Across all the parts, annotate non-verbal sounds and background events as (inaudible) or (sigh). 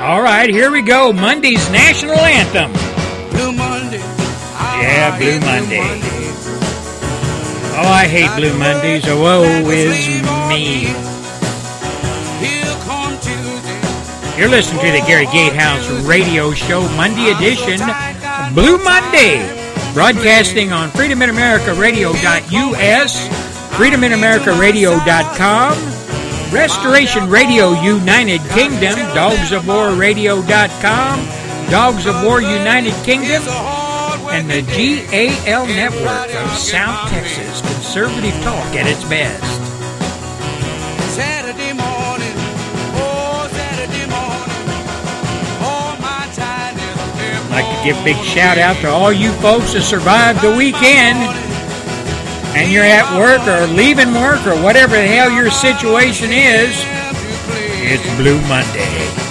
All right, here we go. Monday's national anthem. Blue Monday. Yeah, Blue Monday. Oh, I hate Blue Mondays. Oh, woe is me. You're listening to the Gary Gatehouse Radio Show, Monday edition, Blue Monday, broadcasting on freedominamericaradio.us, freedominamericaradio.com, Restoration Radio United Kingdom, dogsofwarradio.com, Dogs of War United Kingdom, and the GAL Network of South Texas, conservative talk at its best. Saturday morning, oh Saturday morning, all my time is I'd like to give a big shout out to all you folks that survived the weekend and you're at work or leaving work or whatever the hell your situation is. It's Blue Monday.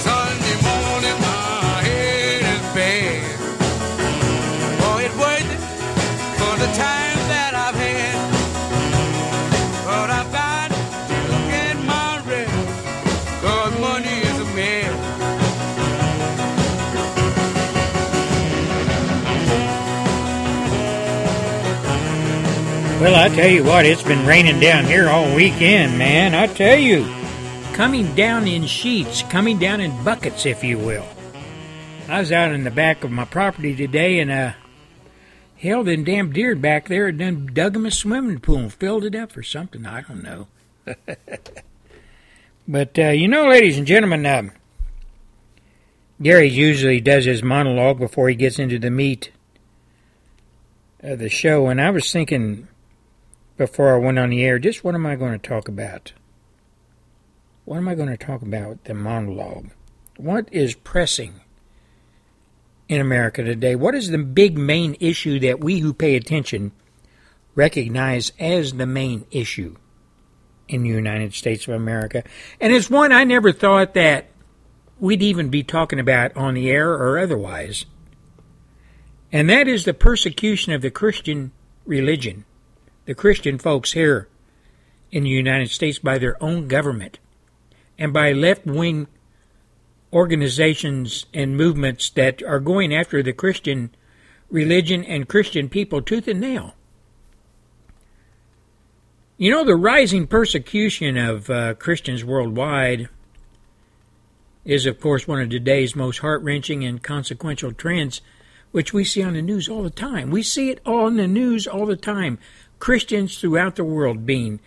Well, I tell you what, it's been raining down here all weekend, man. I tell you. Coming down in sheets, coming down in buckets, if you will. I was out in the back of my property today and, uh, hell, them damn deer back there had done dug them a swimming pool and filled it up or something. I don't know. (laughs) but, uh, you know, ladies and gentlemen, uh, Gary usually does his monologue before he gets into the meat of the show, and I was thinking before I went on the air, just what am I going to talk about? What am I going to talk about? The monologue. What is pressing in America today? What is the big main issue that we who pay attention recognize as the main issue in the United States of America? And it's one I never thought that we'd even be talking about on the air or otherwise. And that is the persecution of the Christian religion the Christian folks here in the United States by their own government and by left wing organizations and movements that are going after the Christian religion and Christian people tooth and nail. You know, the rising persecution of uh, Christians worldwide is, of course, one of today's most heart wrenching and consequential trends, which we see on the news all the time. We see it on the news all the time. Christians throughout the world being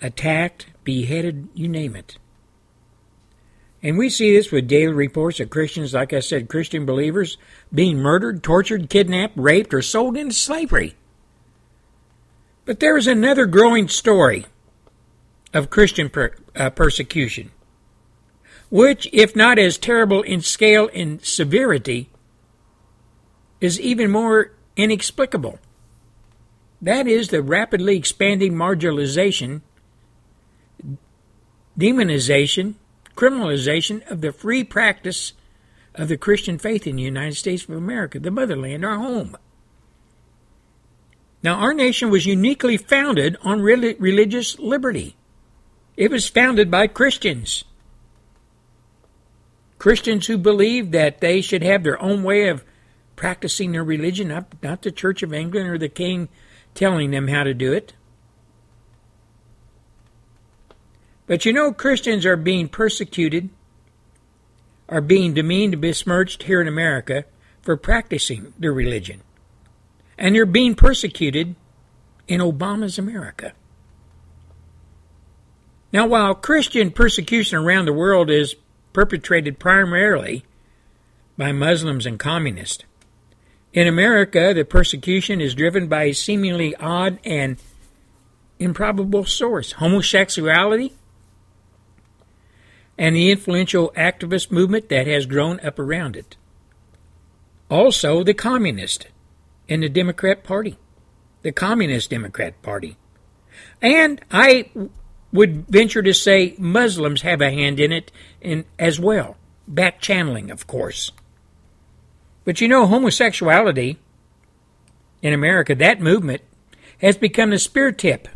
attacked, beheaded, you name it. And we see this with daily reports of Christians, like I said, Christian believers being murdered, tortured, kidnapped, raped, or sold into slavery. But there is another growing story of Christian per, uh, persecution, which, if not as terrible in scale and severity, is even more inexplicable. That is the rapidly expanding marginalization, demonization, criminalization of the free practice of the Christian faith in the United States of America, the motherland, our home. Now, our nation was uniquely founded on religious liberty. It was founded by Christians. Christians who believed that they should have their own way of practicing their religion, not, not the Church of England or the King telling them how to do it. But you know, Christians are being persecuted, are being demeaned besmirched here in America for practicing their religion. And they're being persecuted in Obama's America. Now, while Christian persecution around the world is perpetrated primarily by Muslims and communists, in America, the persecution is driven by a seemingly odd and improbable source homosexuality and the influential activist movement that has grown up around it. Also, the communist in the Democrat Party, the Communist Democrat Party. And I would venture to say Muslims have a hand in it in, as well. Back channeling, of course. But you know, homosexuality in America, that movement has become the spear tip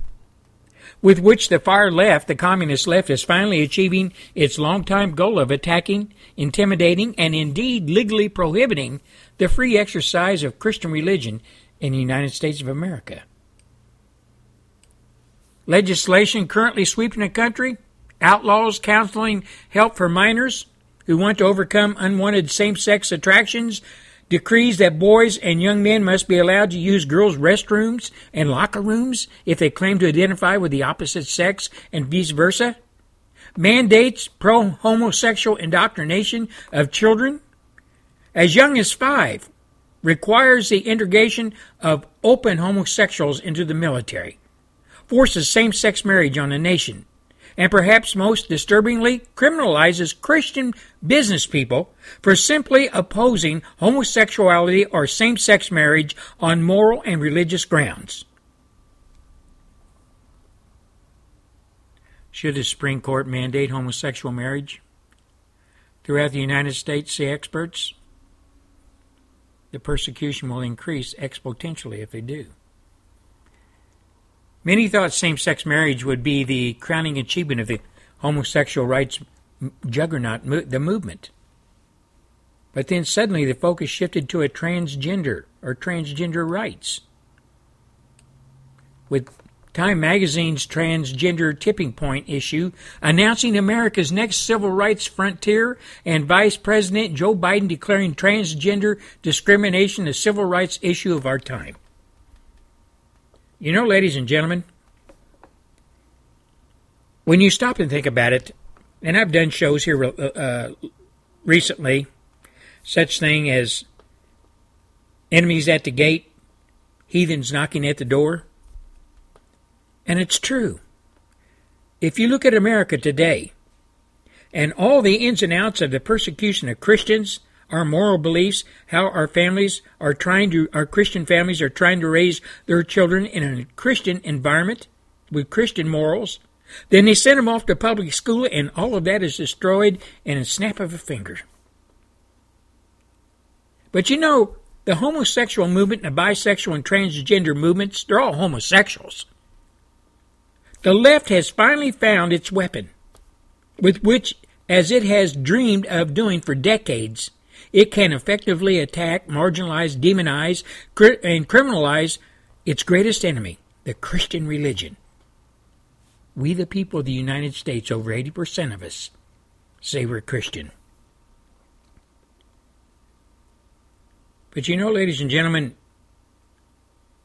with which the far left, the communist left, is finally achieving its long-time goal of attacking, intimidating, and indeed legally prohibiting the free exercise of Christian religion in the United States of America. Legislation currently sweeping the country outlaws counseling help for minors who want to overcome unwanted same sex attractions decrees that boys and young men must be allowed to use girls' restrooms and locker rooms if they claim to identify with the opposite sex and vice versa, mandates pro homosexual indoctrination of children? As young as five, requires the integration of open homosexuals into the military, forces same sex marriage on a nation, and perhaps most disturbingly, criminalizes Christian business people for simply opposing homosexuality or same sex marriage on moral and religious grounds. Should the Supreme Court mandate homosexual marriage throughout the United States, say experts? The persecution will increase exponentially if they do. Many thought same sex marriage would be the crowning achievement of the homosexual rights juggernaut, the movement. But then suddenly the focus shifted to a transgender or transgender rights. With Time Magazine's transgender tipping point issue announcing America's next civil rights frontier and Vice President Joe Biden declaring transgender discrimination a civil rights issue of our time. You know, ladies and gentlemen, when you stop and think about it, and I've done shows here uh, uh, recently, such thing as enemies at the gate, heathens knocking at the door, and it's true. If you look at America today, and all the ins and outs of the persecution of Christians, our moral beliefs, how our families are trying to, our Christian families are trying to raise their children in a Christian environment with Christian morals. Then they send them off to public school, and all of that is destroyed in a snap of a finger. But you know, the homosexual movement and the bisexual and transgender movements, they're all homosexuals. The left has finally found its weapon, with which, as it has dreamed of doing for decades, it can effectively attack, marginalize, demonize, and criminalize its greatest enemy, the Christian religion. We, the people of the United States, over 80% of us, say we're Christian. But you know, ladies and gentlemen,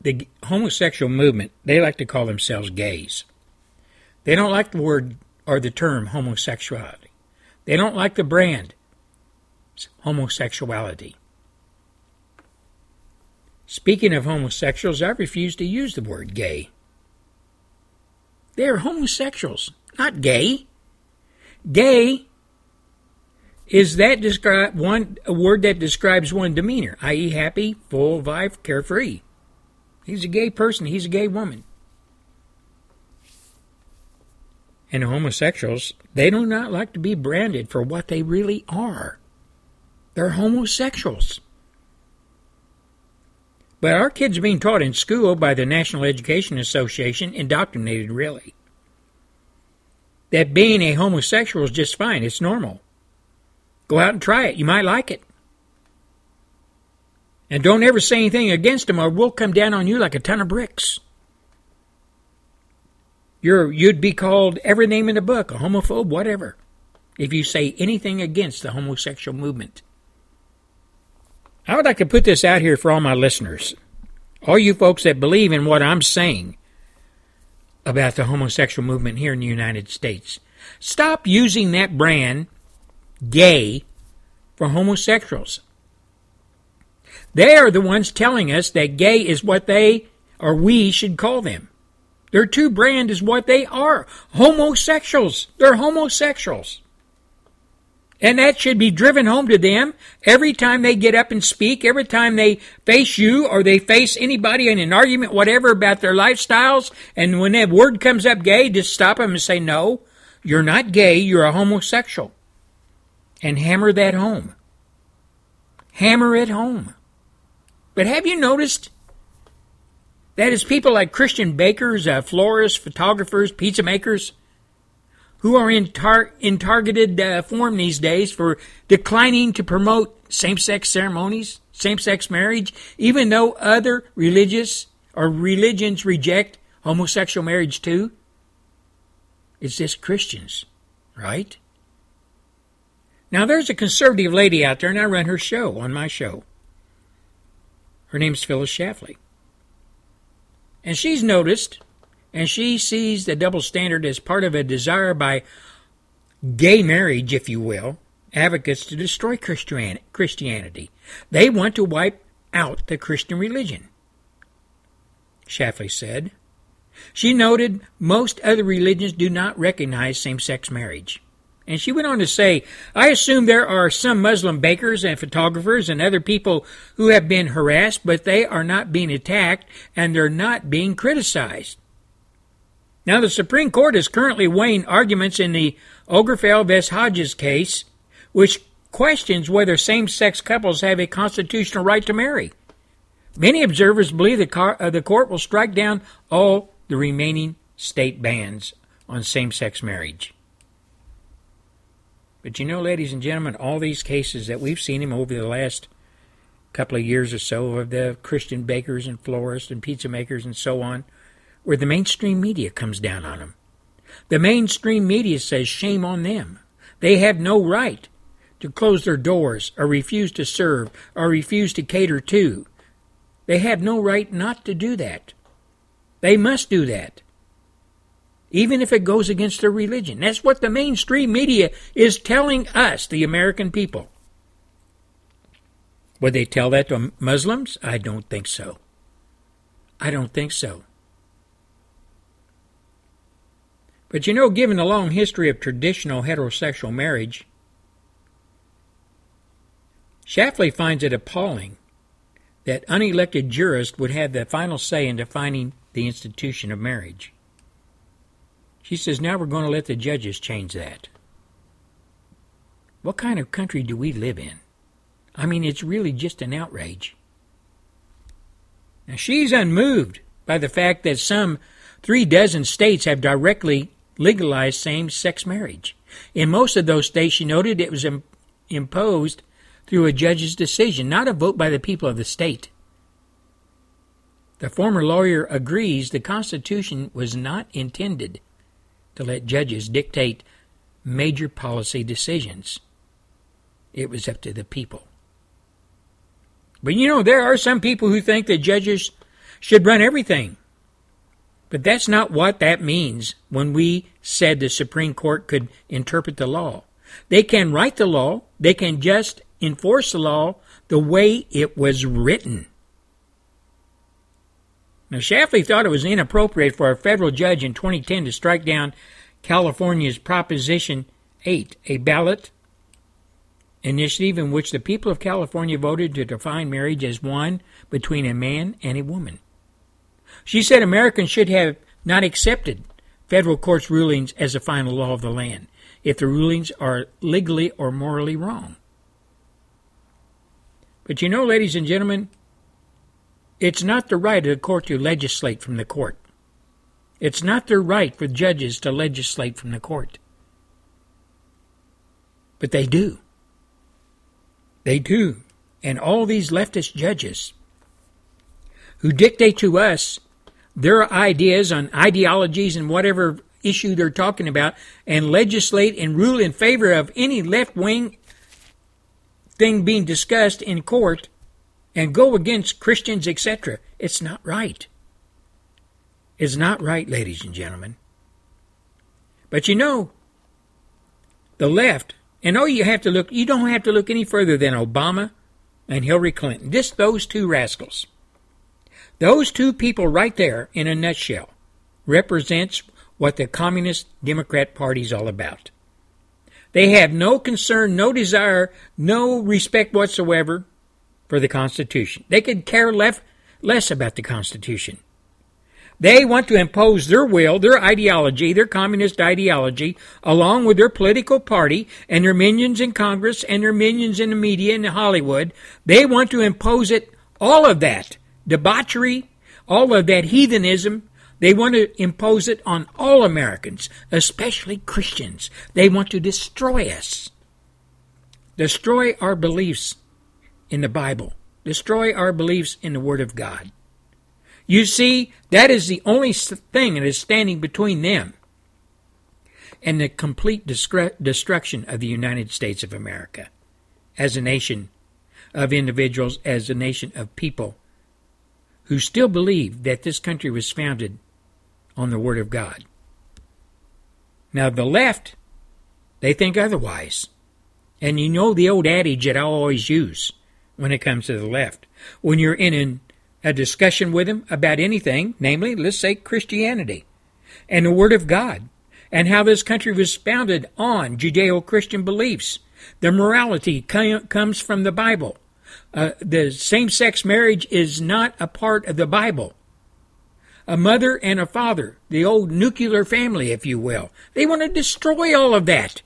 the homosexual movement, they like to call themselves gays. They don't like the word or the term homosexuality. They don't like the brand homosexuality. Speaking of homosexuals, I refuse to use the word gay. They are homosexuals, not gay. Gay is that describe one a word that describes one demeanor, i.e., happy, full of life, carefree. He's a gay person. He's a gay woman. And homosexuals, they do not like to be branded for what they really are. They're homosexuals. But our kids are being taught in school by the National Education Association, indoctrinated really, that being a homosexual is just fine. It's normal. Go out and try it. You might like it. And don't ever say anything against them or we'll come down on you like a ton of bricks. You're, you'd be called every name in the book, a homophobe, whatever, if you say anything against the homosexual movement. I would like to put this out here for all my listeners, all you folks that believe in what I'm saying about the homosexual movement here in the United States. Stop using that brand, gay, for homosexuals. They are the ones telling us that gay is what they or we should call them. Their true brand is what they are homosexuals. They're homosexuals. And that should be driven home to them every time they get up and speak, every time they face you or they face anybody in an argument, whatever, about their lifestyles. And when that word comes up gay, just stop them and say, no, you're not gay, you're a homosexual. And hammer that home. Hammer it home. But have you noticed That is, people like Christian bakers, uh, florists, photographers, pizza makers, who are in, tar- in targeted uh, form these days for declining to promote same sex ceremonies, same sex marriage, even though other religious or religions reject homosexual marriage too. It's just Christians, right? Now, there's a conservative lady out there, and I run her show on my show. Her name's Phyllis Schlafly. And she's noticed, and she sees the double standard as part of a desire by gay marriage, if you will, advocates to destroy Christianity. They want to wipe out the Christian religion. Schlafly said. She noted most other religions do not recognize same sex marriage. And she went on to say, I assume there are some Muslim bakers and photographers and other people who have been harassed, but they are not being attacked and they're not being criticized. Now, the Supreme Court is currently weighing arguments in the Obergefell v. Hodges case, which questions whether same sex couples have a constitutional right to marry. Many observers believe the, car, uh, the court will strike down all the remaining state bans on same sex marriage. But you know, ladies and gentlemen, all these cases that we've seen him over the last couple of years or so of the Christian bakers and florists and pizza makers and so on, where the mainstream media comes down on them. The mainstream media says shame on them. They have no right to close their doors or refuse to serve or refuse to cater to. They have no right not to do that. They must do that even if it goes against their religion. That's what the mainstream media is telling us, the American people. Would they tell that to Muslims? I don't think so. I don't think so. But you know, given the long history of traditional heterosexual marriage, Schlafly finds it appalling that unelected jurists would have the final say in defining the institution of marriage. She says, now we're going to let the judges change that. What kind of country do we live in? I mean, it's really just an outrage. Now, she's unmoved by the fact that some three dozen states have directly legalized same sex marriage. In most of those states, she noted it was Im- imposed through a judge's decision, not a vote by the people of the state. The former lawyer agrees the Constitution was not intended to let judges dictate major policy decisions. It was up to the people. But you know, there are some people who think that judges should run everything. But that's not what that means when we said the Supreme Court could interpret the law. They can write the law, they can just enforce the law the way it was written. Now, Schlafly thought it was inappropriate for a federal judge in 2010 to strike down California's Proposition 8, a ballot initiative in which the people of California voted to define marriage as one between a man and a woman. She said Americans should have not accepted federal court's rulings as the final law of the land if the rulings are legally or morally wrong. But you know, ladies and gentlemen, it's not the right of the court to legislate from the court. It's not their right for judges to legislate from the court. But they do. They do. And all these leftist judges who dictate to us their ideas on ideologies and whatever issue they're talking about and legislate and rule in favor of any left wing thing being discussed in court and go against Christians, etc. It's not right. It's not right, ladies and gentlemen. But you know, the left, and oh, you have to look, you don't have to look any further than Obama and Hillary Clinton. Just those two rascals. Those two people right there, in a nutshell, represents what the Communist Democrat Party is all about. They have no concern, no desire, no respect whatsoever for the Constitution. They could care less, less about the Constitution. They want to impose their will, their ideology, their communist ideology, along with their political party and their minions in Congress and their minions in the media and Hollywood. They want to impose it, all of that debauchery, all of that heathenism. They want to impose it on all Americans, especially Christians. They want to destroy us, destroy our beliefs in the Bible, destroy our beliefs in the Word of God. You see, that is the only thing that is standing between them and the complete destruction of the United States of America as a nation of individuals, as a nation of people who still believe that this country was founded on the Word of God. Now, the left, they think otherwise. And you know the old adage that I always use when it comes to the left. When you're in an, a discussion with them about anything, namely, let's say Christianity and the Word of God, and how this country was founded on Judeo Christian beliefs. The morality comes from the Bible. Uh, the same sex marriage is not a part of the Bible. A mother and a father, the old nuclear family, if you will, they want to destroy all of that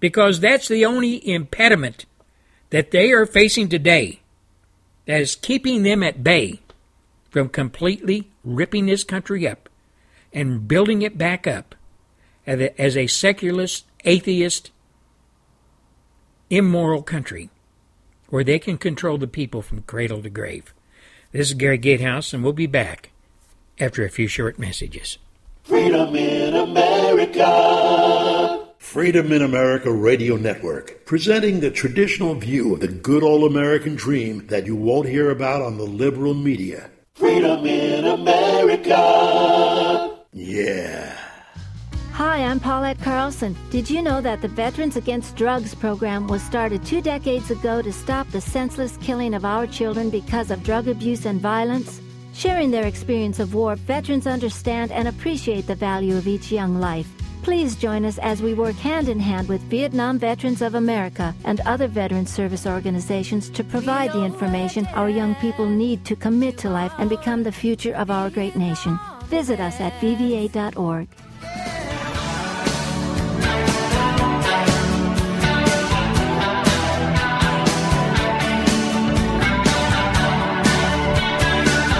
because that's the only impediment that they are facing today that is keeping them at bay from completely ripping this country up and building it back up as a secularist, atheist, immoral country where they can control the people from cradle to grave. This is Gary Gatehouse, and we'll be back after a few short messages. Freedom in America. Freedom in America Radio Network, presenting the traditional view of the good old American dream that you won't hear about on the liberal media. Freedom in America. Yeah. Hi, I'm Paulette Carlson. Did you know that the Veterans Against Drugs program was started two decades ago to stop the senseless killing of our children because of drug abuse and violence? Sharing their experience of war, veterans understand and appreciate the value of each young life. Please join us as we work hand in hand with Vietnam Veterans of America and other veteran service organizations to provide the information our young people need to commit to life and become the future of our great nation. Visit us at vva.org.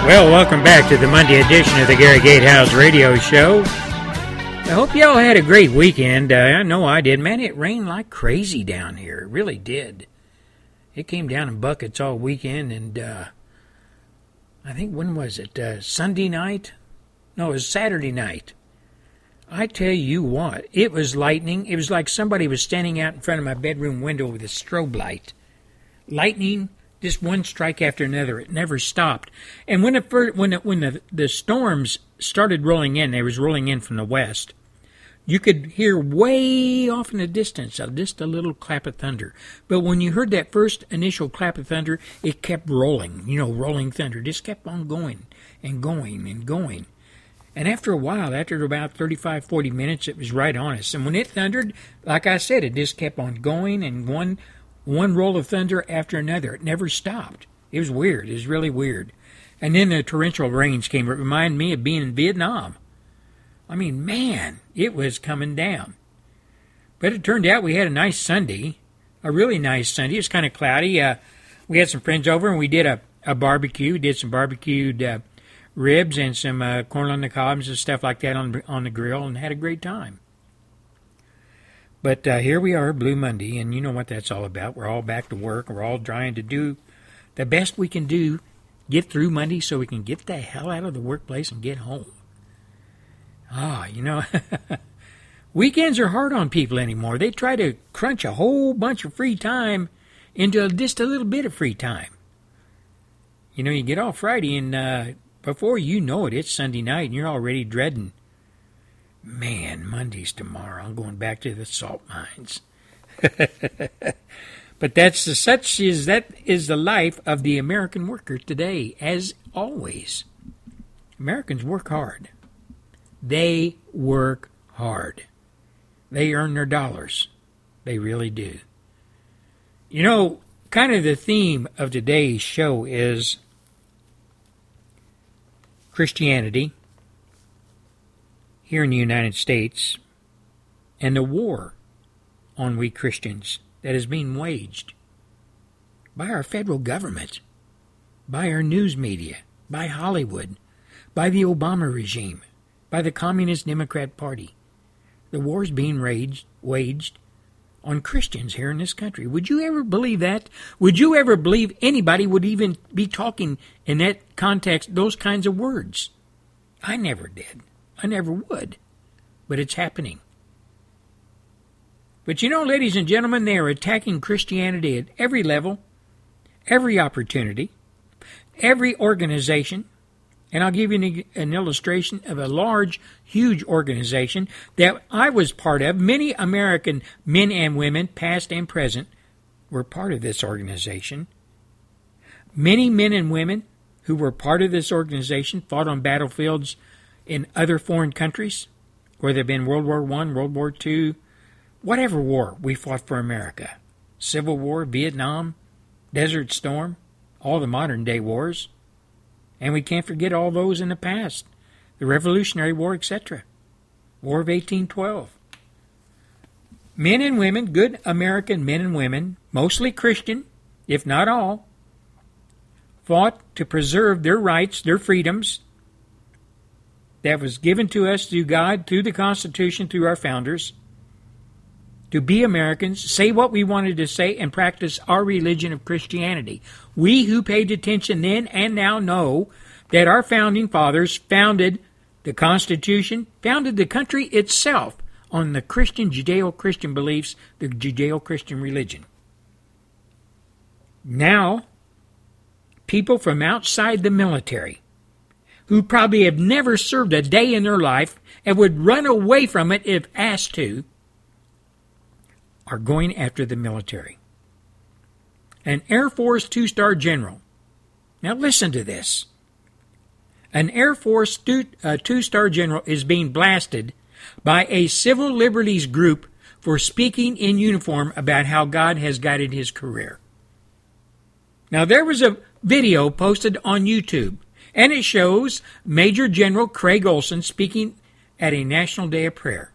Well, welcome back to the Monday edition of the Gary Gatehouse Radio Show. I hope y'all had a great weekend. Uh, I know I did. Man, it rained like crazy down here. It really did. It came down in buckets all weekend, and uh, I think when was it? Uh, Sunday night? No, it was Saturday night. I tell you what, it was lightning. It was like somebody was standing out in front of my bedroom window with a strobe light. Lightning just one strike after another. It never stopped. And when it first, when it, when the, the storms started rolling in, they was rolling in from the west. You could hear way off in the distance uh, just a little clap of thunder. But when you heard that first initial clap of thunder, it kept rolling. You know, rolling thunder just kept on going and going and going. And after a while, after about 35, 40 minutes, it was right on us. And when it thundered, like I said, it just kept on going and one one roll of thunder after another. It never stopped. It was weird. It was really weird. And then the torrential rains came. It reminded me of being in Vietnam. I mean, man, it was coming down. But it turned out we had a nice Sunday, a really nice Sunday. It was kind of cloudy. Uh, we had some friends over and we did a, a barbecue. Did some barbecued uh, ribs and some uh, corn on the cobs and stuff like that on on the grill, and had a great time. But uh, here we are, Blue Monday, and you know what that's all about. We're all back to work. We're all trying to do the best we can do, get through Monday so we can get the hell out of the workplace and get home. Ah, you know, (laughs) weekends are hard on people anymore. They try to crunch a whole bunch of free time into just a little bit of free time. You know, you get off Friday, and uh, before you know it, it's Sunday night, and you're already dreading Man, Monday's tomorrow. I'm going back to the salt mines. (laughs) but that's the, such is that is the life of the American worker today, as always. Americans work hard. They work hard. They earn their dollars. They really do. You know, kind of the theme of today's show is Christianity here in the United States and the war on we Christians that is being waged by our federal government, by our news media, by Hollywood, by the Obama regime, by the Communist Democrat Party. The war is being raged, waged on Christians here in this country. Would you ever believe that? Would you ever believe anybody would even be talking in that context those kinds of words? I never did. I never would. But it's happening. But you know, ladies and gentlemen, they are attacking Christianity at every level, every opportunity, every organization. And I'll give you an, an, illustration of a large, huge organization that I was part of. Many American men and women, past and present, were part of this organization. Many men and women who were part of this organization fought on battlefields in other foreign countries, whether it been World War One, World War Two, whatever war we fought for America. Civil War, Vietnam, Desert Storm, all the modern day wars. And we can't forget all those in the past the Revolutionary War, etc. War of 1812. Men and women, good American men and women, mostly Christian, if not all, fought to preserve their rights, their freedoms that was given to us through God, through the Constitution, through our founders, to be Americans, say what we wanted to say, and practice our religion of Christianity. We who paid attention then and now know that our founding fathers founded the Constitution, founded the country itself on the Christian, Judeo Christian beliefs, the Judeo Christian religion. Now, people from outside the military who probably have never served a day in their life and would run away from it if asked to are going after the military. An Air Force two star general. Now listen to this. An Air Force uh, two star general is being blasted by a civil liberties group for speaking in uniform about how God has guided his career. Now, there was a video posted on YouTube, and it shows Major General Craig Olson speaking at a National Day of Prayer,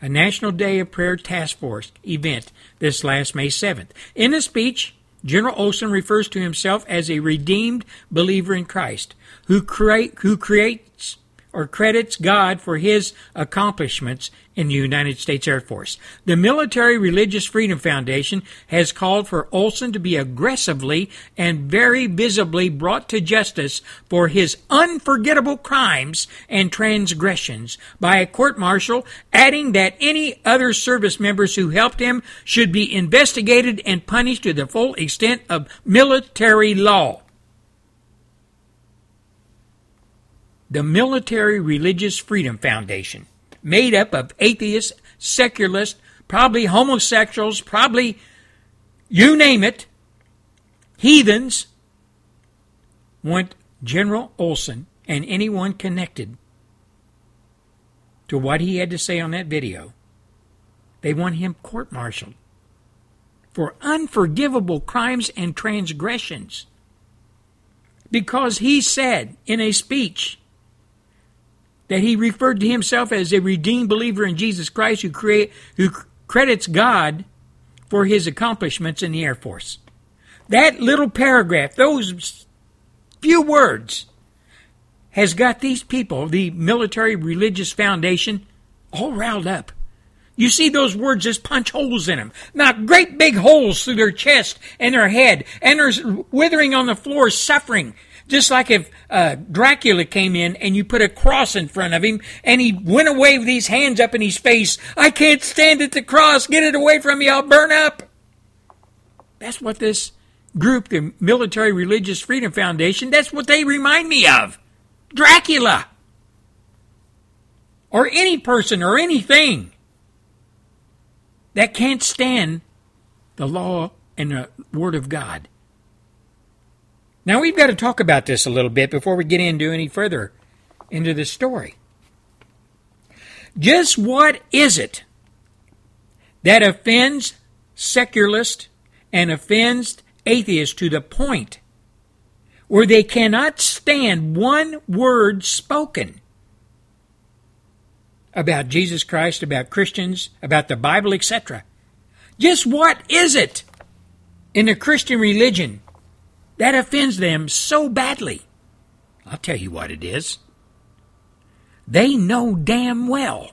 a National Day of Prayer Task Force event this last May 7th. In a speech, General Olson refers to himself as a redeemed believer in Christ who, create, who creates or credits God for his accomplishments in the United States Air Force. The Military Religious Freedom Foundation has called for Olson to be aggressively and very visibly brought to justice for his unforgettable crimes and transgressions by a court martial, adding that any other service members who helped him should be investigated and punished to the full extent of military law. The Military Religious Freedom Foundation, made up of atheists, secularists, probably homosexuals, probably you name it, heathens, want General Olson and anyone connected to what he had to say on that video. They want him court martialed for unforgivable crimes and transgressions. Because he said in a speech that he referred to himself as a redeemed believer in Jesus Christ who create who credits God for his accomplishments in the Air Force. That little paragraph, those few words, has got these people, the Military Religious Foundation, all riled up. You see those words just punch holes in them. Not great big holes through their chest and their head, and they're withering on the floor, suffering. Just like if uh, Dracula came in and you put a cross in front of him and he went away with his hands up in his face. I can't stand at the cross. Get it away from me. I'll burn up. That's what this group, the Military Religious Freedom Foundation, that's what they remind me of. Dracula. Or any person or anything that can't stand the law and the Word of God. Now we've got to talk about this a little bit before we get into any further into the story. Just what is it that offends secularists and offends atheists to the point where they cannot stand one word spoken about Jesus Christ, about Christians, about the Bible, etc. Just what is it in the Christian religion that offends them so badly I'll tell you what it is. They know damn well.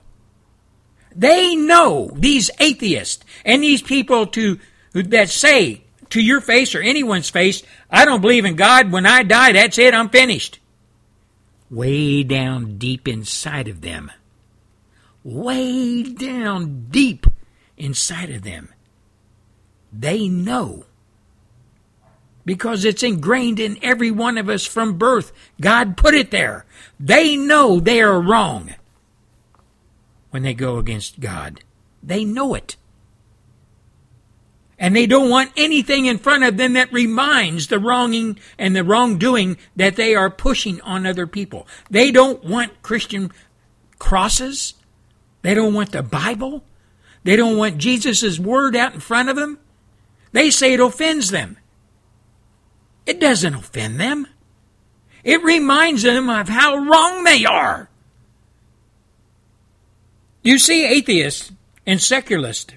They know these atheists and these people to that say to your face or anyone's face, I don't believe in God. When I die, that's it. I'm finished. Way down deep inside of them. Way down deep inside of them. They know because it's ingrained in every one of us from birth. God put it there. They know they are wrong when they go against God. They know it. And they don't want anything in front of them that reminds the wronging and the wrongdoing that they are pushing on other people. They don't want Christian crosses. They don't want the Bible. They don't want Jesus' word out in front of them. They say it offends them. It doesn't offend them. It reminds them of how wrong they are. You see, atheists and secularists,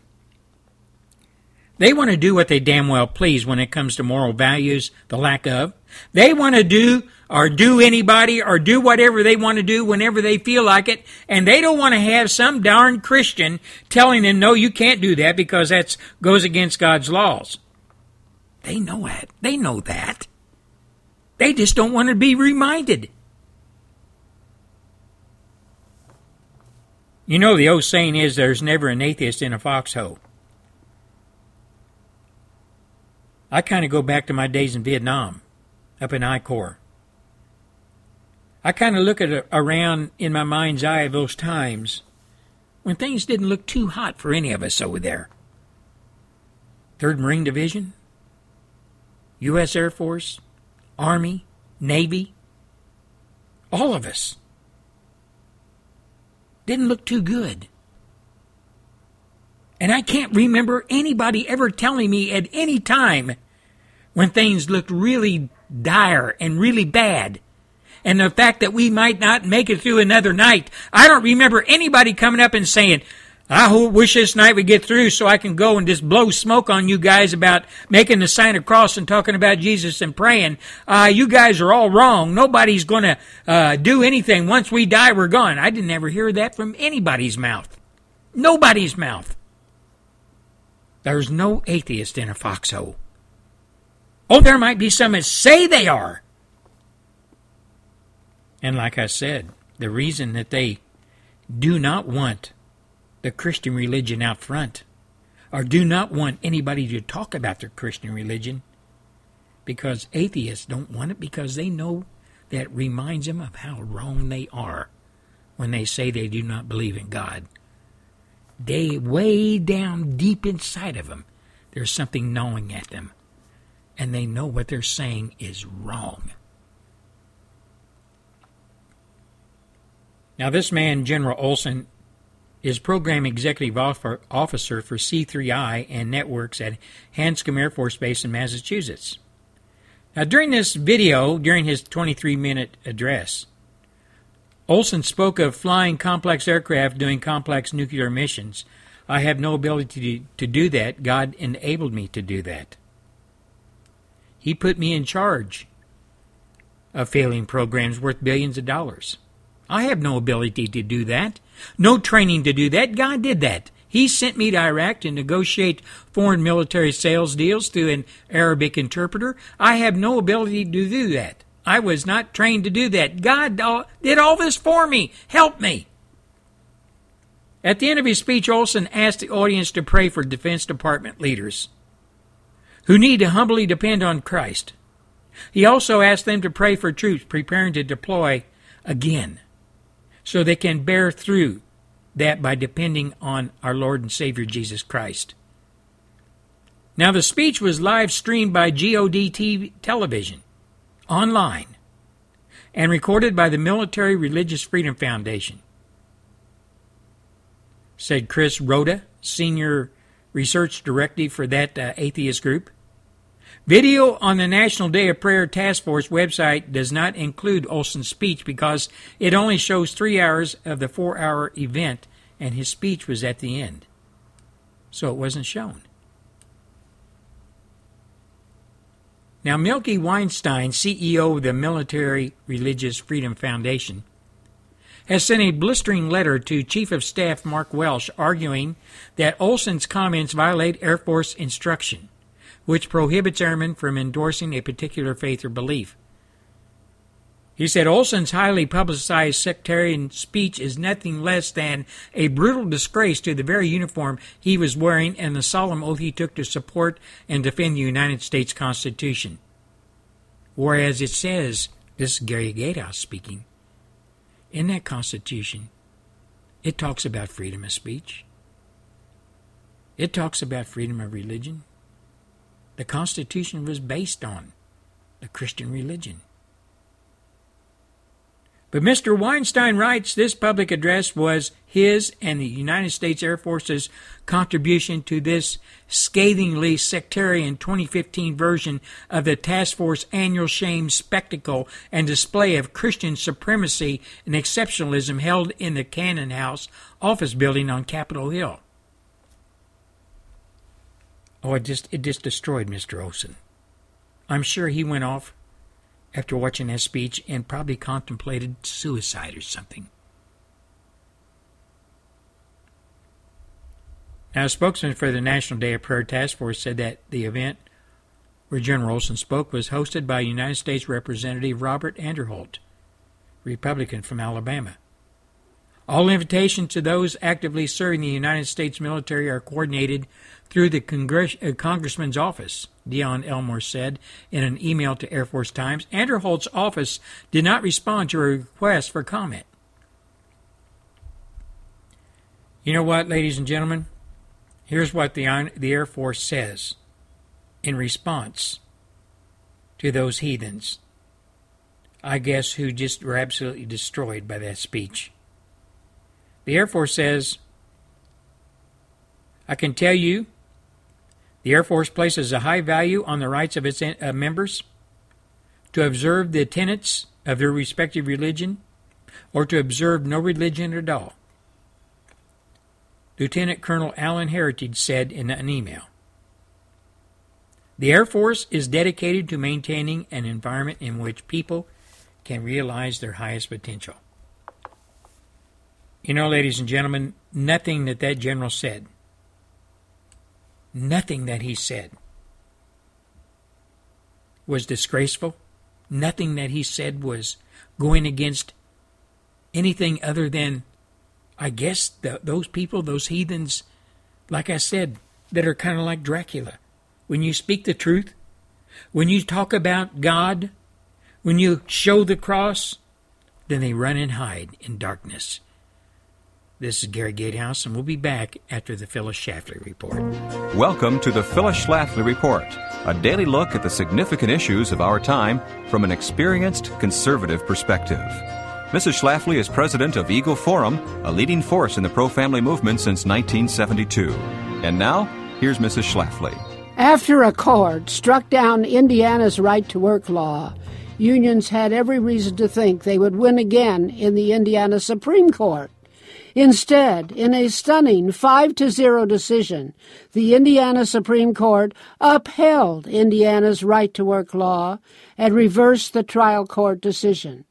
they want to do what they damn well please when it comes to moral values, the lack of. They want to do or do anybody or do whatever they want to do whenever they feel like it, and they don't want to have some darn Christian telling them, no, you can't do that because that goes against God's laws. They know it. They know that. They just don't want to be reminded. You know, the old saying is there's never an atheist in a foxhole. I kind of go back to my days in Vietnam, up in I Corps. I kind of look at it around in my mind's eye of those times when things didn't look too hot for any of us over there. 3rd Marine Division, U.S. Air Force, Army, Navy, all of us. Didn't look too good. And I can't remember anybody ever telling me at any time when things looked really dire and really bad. And the fact that we might not make it through another night. I don't remember anybody coming up and saying, I wish this night would get through so I can go and just blow smoke on you guys about making the sign of cross and talking about Jesus and praying. Uh, you guys are all wrong. Nobody's going to uh, do anything. Once we die, we're gone. I didn't ever hear that from anybody's mouth. Nobody's mouth. There's no atheist in a foxhole. Oh, there might be some that say they are. And like I said, the reason that they do not want the Christian religion out front or do not want anybody to talk about their Christian religion because atheists don't want it because they know that reminds them of how wrong they are when they say they do not believe in God. They way down deep inside of them, there's something gnawing at them, and they know what they're saying is wrong. Now, this man, General Olson, is Program Executive Officer for C3I and Networks at Hanscom Air Force Base in Massachusetts. Now, during this video, during his 23 minute address, Olson spoke of flying complex aircraft doing complex nuclear missions. I have no ability to, do that. God enabled me to do that. He put me in charge of failing programs worth billions of dollars. I have no ability to do that. No training to do that. God did that. He sent me to Iraq to negotiate foreign military sales deals through an Arabic interpreter. I have no ability to do that. I was not trained to do that. God did all this for me. Help me. At the end of his speech, Olson asked the audience to pray for Defense Department leaders who need to humbly depend on Christ. He also asked them to pray for troops preparing to deploy again so they can bear through that by depending on our Lord and Savior Jesus Christ. Now, the speech was live streamed by GOD TV television, online, and recorded by the Military Religious Freedom Foundation, said Chris Rodda, Senior Research Director for that uh, atheist group. Video on the National Day of Prayer Task Force website does not include Olson's speech because it only shows three hours of the four hour event, and his speech was at the end. So it wasn't shown. Now, Mikey Weinstein, CEO of the Military Religious Freedom Foundation, has sent a blistering letter to Chief of Staff Mark Welsh arguing that Olson's comments violate Air Force instruction, which prohibits airmen from endorsing a particular faith or belief. He said Olson's highly publicized sectarian speech is nothing less than a brutal disgrace to the very uniform he was wearing and the solemn oath he took to support and defend the United States Constitution. Whereas it says, this is Gary Gatehouse speaking, in that Constitution, it talks about freedom of speech. It talks about freedom of religion. The Constitution was based on the Christian religion. But Mr. Weinstein writes this public address was his and the United States Air Force's contribution to this scathingly sectarian 2015 version of the Task Force annual shame spectacle and display of Christian supremacy and exceptionalism held in the Cannon House office building on Capitol Hill. Oh, it just it just destroyed Mr. Olson. I'm sure he went off after watching that speech and probably contemplated suicide or something. Now, a spokesman for the National Day of Prayer Task Force said that the event where General Olson spoke was hosted by United States Representative Robert Aderholt, Republican from Alabama. All invitations to those actively serving the United States military are coordinated through the Congress, uh, Congressman's office, Dion Elmore said in an email to Air Force Times. Aderholt's office did not respond to a request for comment. You know what, ladies and gentlemen? Here's what the, the Air Force says in response to those heathens, I guess, who just were absolutely destroyed by that speech. The Air Force says, I can tell you the Air Force places a high value on the rights of its uh, members to observe the tenets of their respective religion or to observe no religion at all. Lieutenant Colonel Alan Heritage said in an email. The Air Force is dedicated to maintaining an environment in which people can realize their highest potential. You know, ladies and gentlemen, nothing that that general said, nothing that he said was disgraceful. Nothing that he said was going against anything other than, I guess, the, those people, those heathens, like I said, that are kind of like Dracula. When you speak the truth, when you talk about God, when you show the cross, then they run and hide in darkness. This is Gary Gatehouse, and we'll be back after the Phyllis Schlafly Report. Welcome to the Phyllis Schlafly Report, a daily look at the significant issues of our time from an experienced conservative perspective. Mrs. Schlafly is president of Eagle Forum, a leading force in the pro family movement since 1972. And now, here's Mrs. Schlafly. After a court struck down Indiana's right to work law, unions had every reason to think they would win again in the Indiana Supreme Court. Instead, in a stunning 5 to 0 decision, the Indiana Supreme Court upheld Indiana's right to work law and reversed the trial court decision.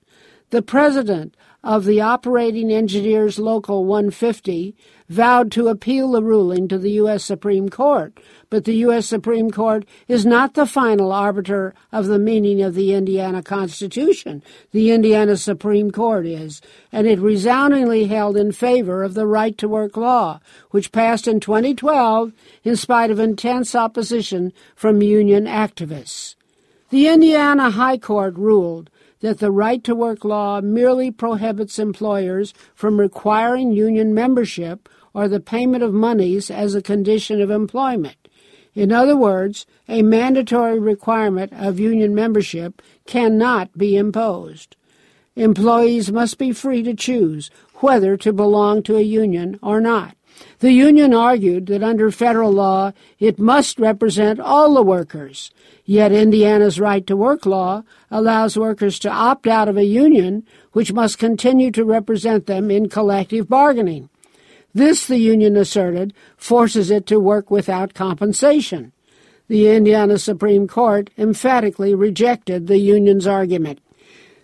The president of the Operating Engineers Local 150 vowed to appeal the ruling to the U.S. Supreme Court, but the U.S. Supreme Court is not the final arbiter of the meaning of the Indiana Constitution. The Indiana Supreme Court is, and it resoundingly held in favor of the right to work law, which passed in 2012 in spite of intense opposition from union activists. The Indiana High Court ruled that the right to work law merely prohibits employers from requiring union membership or the payment of monies as a condition of employment. In other words, a mandatory requirement of union membership cannot be imposed. Employees must be free to choose whether to belong to a union or not. The union argued that under federal law it must represent all the workers, yet Indiana's right to work law allows workers to opt out of a union which must continue to represent them in collective bargaining. This, the union asserted, forces it to work without compensation. The Indiana Supreme Court emphatically rejected the union's argument.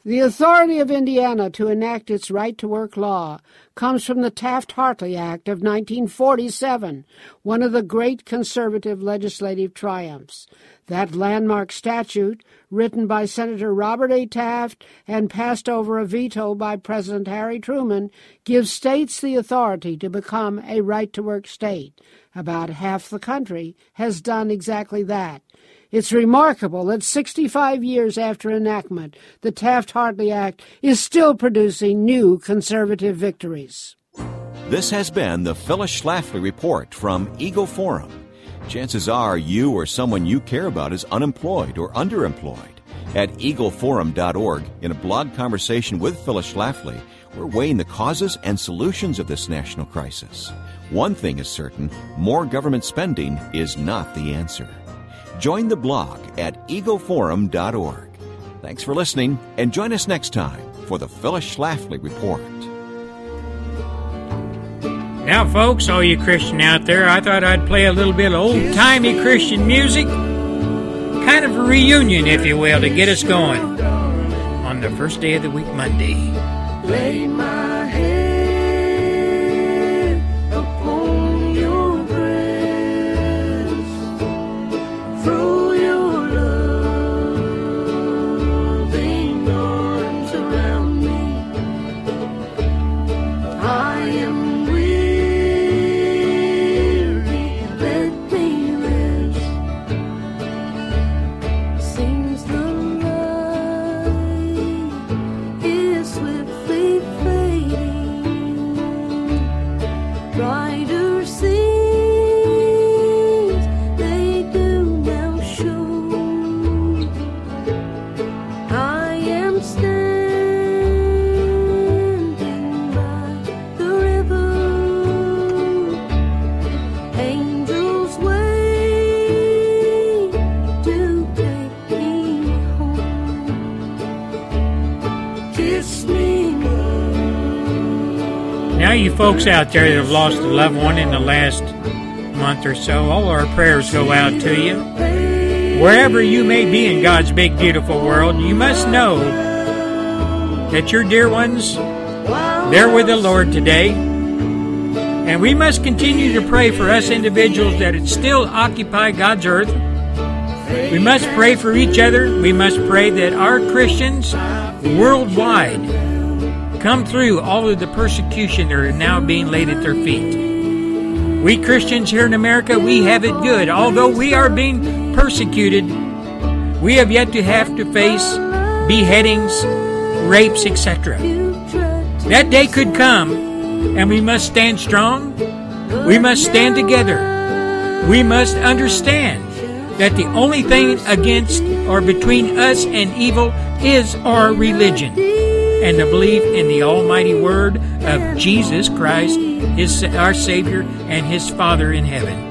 The authority of Indiana to enact its right to work law comes from the Taft Hartley Act of 1947, one of the great conservative legislative triumphs. That landmark statute, written by Senator Robert A. Taft and passed over a veto by President Harry Truman, gives states the authority to become a right to work state. About half the country has done exactly that. It's remarkable that 65 years after enactment, the Taft Hartley Act is still producing new conservative victories. This has been the Phyllis Schlafly Report from Eagle Forum. Chances are you or someone you care about is unemployed or underemployed. At eagleforum.org, in a blog conversation with Phyllis Schlafly, we're weighing the causes and solutions of this national crisis. One thing is certain more government spending is not the answer. Join the blog at eagleforum.org. Thanks for listening, and join us next time for the Phyllis Schlafly Report. Now, folks, all you Christian out there, I thought I'd play a little bit of old timey Christian music. Kind of a reunion, if you will, to get us going on the first day of the week, Monday. Folks out there that have lost a loved one in the last month or so, all our prayers go out to you. Wherever you may be in God's big, beautiful world, you must know that your dear ones, they're with the Lord today. And we must continue to pray for us individuals that still occupy God's earth. We must pray for each other. We must pray that our Christians worldwide come through all of the persecution that are now being laid at their feet. We Christians here in America, we have it good. Although we are being persecuted, we have yet to have to face beheadings, rapes, etc. That day could come, and we must stand strong. We must stand together. We must understand that the only thing against or between us and evil is our religion and to believe in the almighty word of Jesus Christ, his our Savior and his Father in heaven.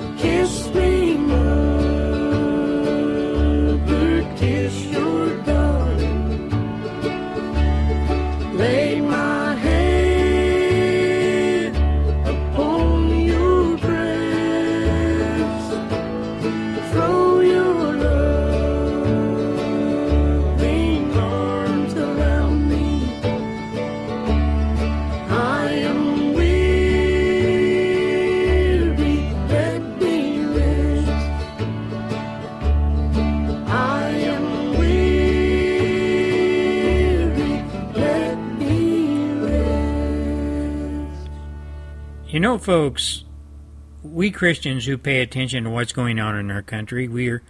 Know, folks, we Christians who pay attention to what's going on in our country, we are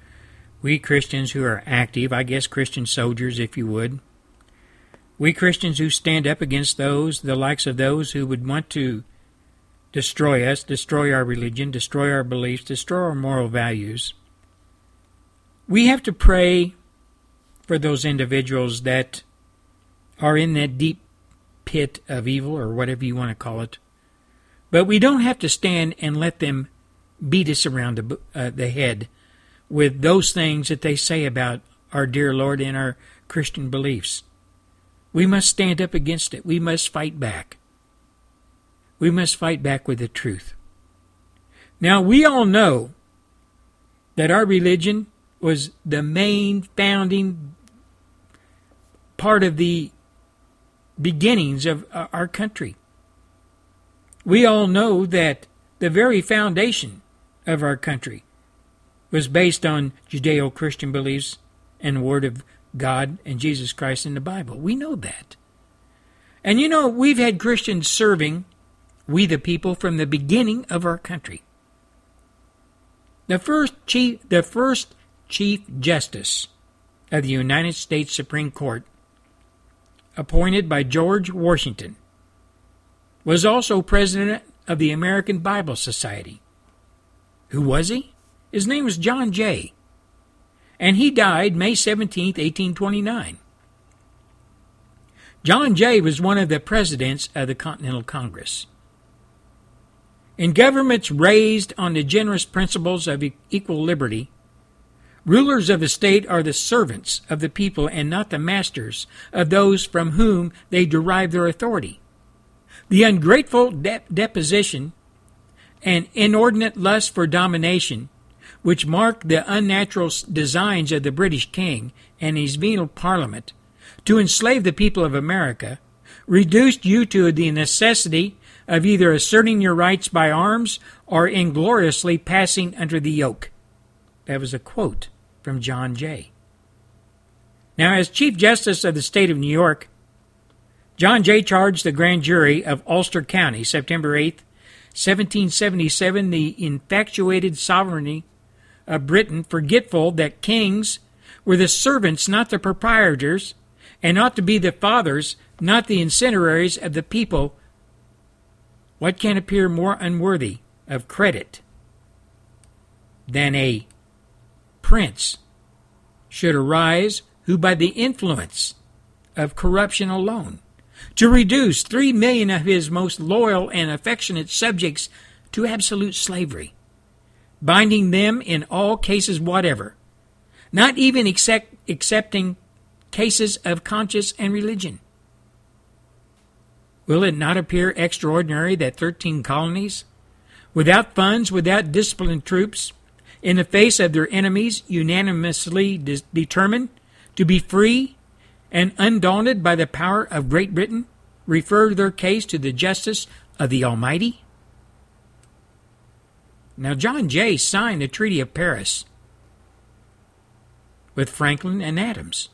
we Christians who are active, I guess Christian soldiers, if you would. We Christians who stand up against those, the likes of those who would want to destroy us, destroy our religion, destroy our beliefs, destroy our moral values. We have to pray for those individuals that are in that deep pit of evil, or whatever you want to call it. But we don't have to stand and let them beat us around the, uh, the head with those things that they say about our dear Lord and our Christian beliefs. We must stand up against it. We must fight back. We must fight back with the truth. Now, we all know that our religion was the main founding part of the beginnings of uh, our country. We all know that the very foundation of our country was based on Judeo Christian beliefs and the Word of God and Jesus Christ in the Bible. We know that. And you know, we've had Christians serving we the people from the beginning of our country. The first chief the first chief justice of the United States Supreme Court appointed by George Washington was also president of the American Bible Society. Who was he? His name was John Jay. And he died May 17, 1829. John Jay was one of the presidents of the Continental Congress. In governments raised on the generous principles of equal liberty, rulers of the state are the servants of the people and not the masters of those from whom they derive their authority. The ungrateful de- deposition and inordinate lust for domination, which marked the unnatural designs of the British king and his venal parliament to enslave the people of America, reduced you to the necessity of either asserting your rights by arms or ingloriously passing under the yoke. That was a quote from John Jay. Now, as Chief Justice of the State of New York, John Jay charged the grand jury of Ulster County, September 8, 1777, the infatuated sovereignty of Britain, forgetful that kings were the servants, not the proprietors, and ought to be the fathers, not the incendiaries of the people. What can appear more unworthy of credit than a prince should arise who, by the influence of corruption alone, to reduce three million of his most loyal and affectionate subjects to absolute slavery, binding them in all cases whatever, not even accept, accepting cases of conscience and religion, Will it not appear extraordinary that 13 colonies, without funds, without disciplined troops, in the face of their enemies, unanimously de- determined to be free and undaunted by the power of Great Britain, refer their case to the justice of the Almighty? Now, John Jay signed the Treaty of Paris with Franklin and Adams,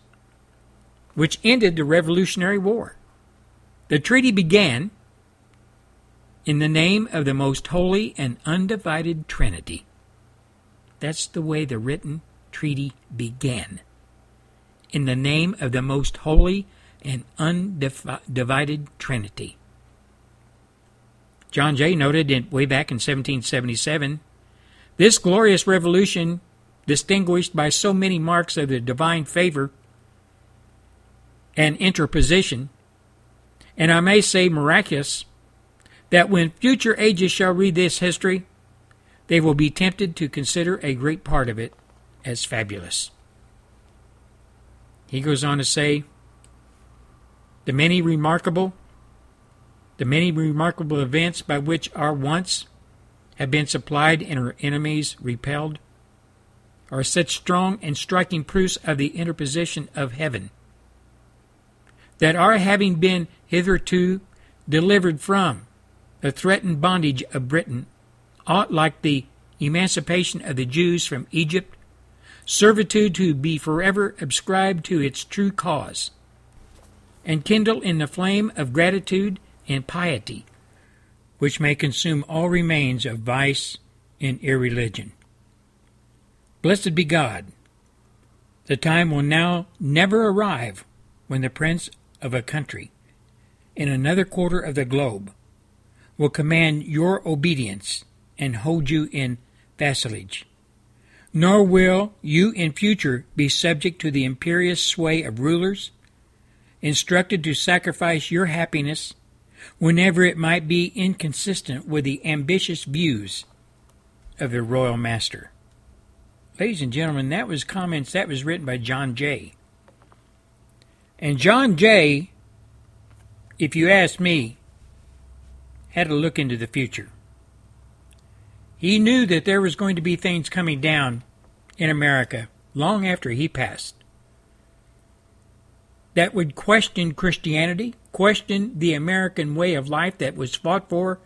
which ended the Revolutionary War. The treaty began in the name of the most holy and undivided Trinity. That's the way the written treaty began. In the name of the most holy and undivided Trinity. John Jay noted in, way back in 1777 this glorious revolution, distinguished by so many marks of the divine favor and interposition, and I may say miraculous, that when future ages shall read this history, they will be tempted to consider a great part of it as fabulous. He goes on to say, the many remarkable, the many remarkable events by which our wants have been supplied and our enemies repelled are such strong and striking proofs of the interposition of heaven that our having been hitherto delivered from the threatened bondage of Britain ought, like the emancipation of the Jews from Egypt, servitude to be forever ascribed to its true cause, and kindle in the flame of gratitude and piety, which may consume all remains of vice and irreligion. Blessed be God! The time will now never arrive when the Prince of a country in another quarter of the globe will command your obedience and hold you in vassalage. Nor will you in future be subject to the imperious sway of rulers, instructed to sacrifice your happiness whenever it might be inconsistent with the ambitious views of the royal master. Ladies and gentlemen, that was comments that was written by John Jay. And John Jay, if you ask me, had a look into the future. He knew that there was going to be things coming down in America long after he passed that would question Christianity, question the American way of life that was fought for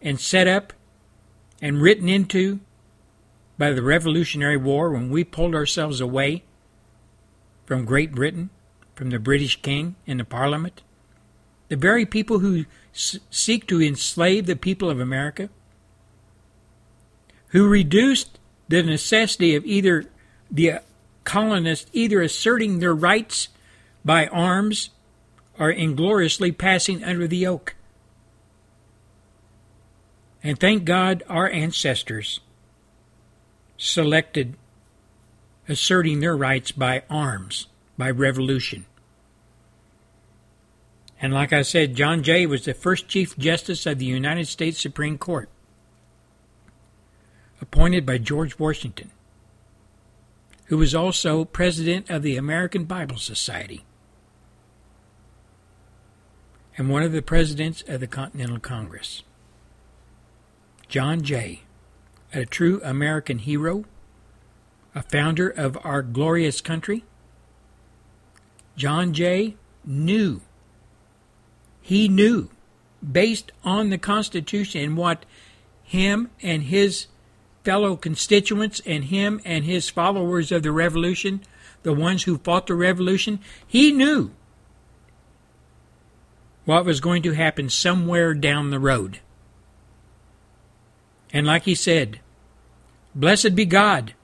and set up and written into by the Revolutionary War when we pulled ourselves away from Great Britain, from the British King and the Parliament. The very people who s- seek to enslave the people of America, who reduced the necessity of either the colonists either asserting their rights by arms or ingloriously passing under the yoke. And thank God our ancestors selected asserting their rights by arms, by revolution. And like I said, John Jay was the first Chief Justice of the United States Supreme Court, appointed by George Washington, who was also President of the American Bible Society and one of the presidents of the Continental Congress. John Jay, a true American hero, a founder of our glorious country. John Jay knew, he knew, based on the Constitution and what him and his fellow constituents and him and his followers of the revolution, the ones who fought the revolution, he knew what was going to happen somewhere down the road. And like he said, Blessed be God.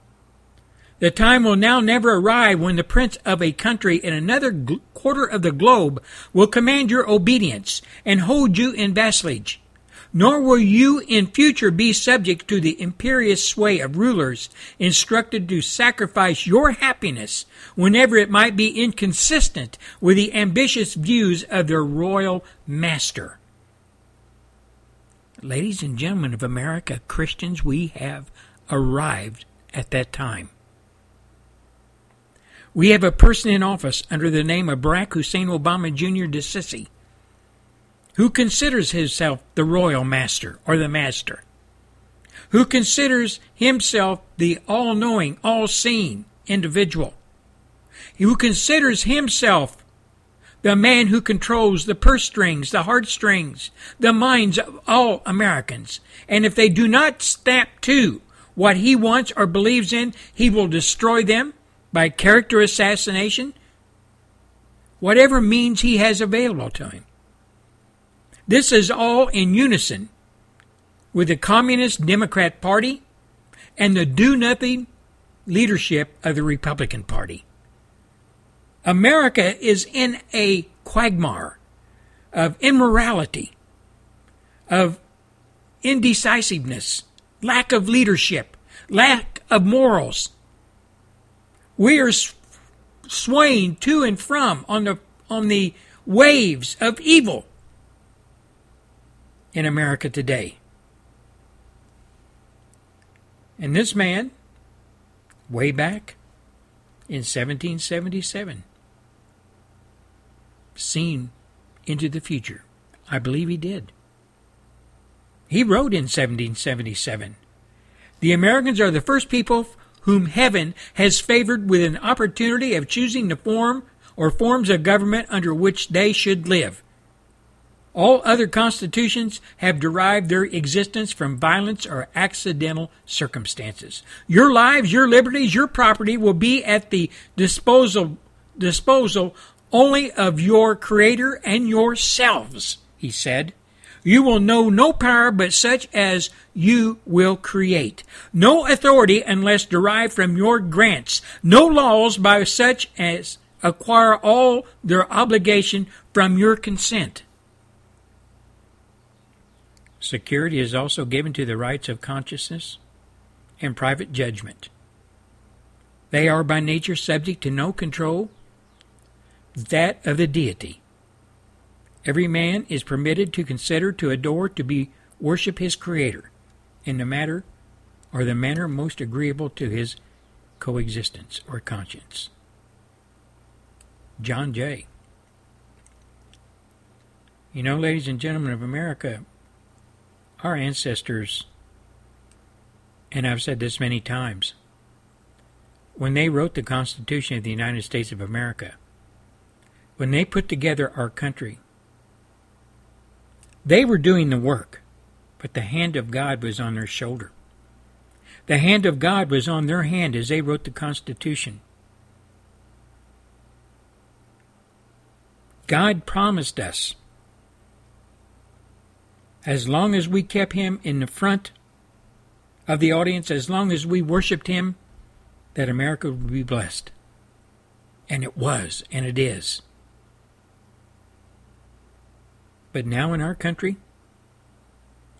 The time will now never arrive when the prince of a country in another quarter of the globe will command your obedience and hold you in vassalage. Nor will you in future be subject to the imperious sway of rulers instructed to sacrifice your happiness whenever it might be inconsistent with the ambitious views of their royal master. Ladies and gentlemen of America, Christians, we have arrived at that time. We have a person in office under the name of Barack Hussein Obama Jr. de Sisi, who considers himself the royal master or the master, who considers himself the all knowing, all seeing individual, who considers himself the man who controls the purse strings, the heartstrings, the minds of all Americans. And if they do not snap to what he wants or believes in, he will destroy them by character assassination, whatever means he has available to him. This is all in unison with the Communist Democrat Party and the do nothing leadership of the Republican Party. America is in a quagmire of immorality, of indecisiveness, lack of leadership, lack of morals. We are swaying to and from on the on the waves of evil in America today. And this man, way back in 1777, seen into the future. I believe he did. He wrote in 1777 The Americans are the first people whom heaven has favored with an opportunity of choosing the form or forms of government under which they should live. All other constitutions have derived their existence from violence or accidental circumstances. Your lives, your liberties, your property will be at the disposal disposal only of your Creator and yourselves, he said. You will know no power but such as you will create. No authority unless derived from your grants. No laws by such as acquire all their obligation from your consent. Security is also given to the rights of consciousness and private judgment. They are by nature subject to no control that of the deity. Every man is permitted to consider, to adore, to be worship his Creator in the matter or the manner most agreeable to his coexistence or conscience. John Jay. You know, ladies and gentlemen of America, our ancestors, and I've said this many times, when they wrote the Constitution of the United States of America, when they put together our country, they were doing the work, but the hand of God was on their shoulder. The hand of God was on their hand as they wrote the Constitution. God promised us, as long as we kept Him in the front of the audience, as long as we worshiped Him, that America would be blessed. And it was, and it is. But now in our country,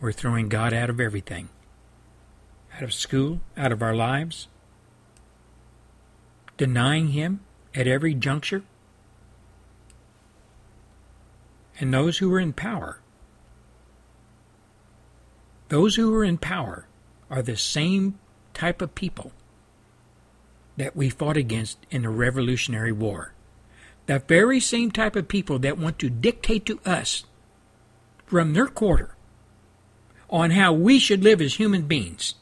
we're throwing God out of everything out of school, out of our lives, denying Him at every juncture. And those who are in power, those who are in power are the same type of people that we fought against in the Revolutionary War. The very same type of people that want to dictate to us from their quarter on how we should live as human beings,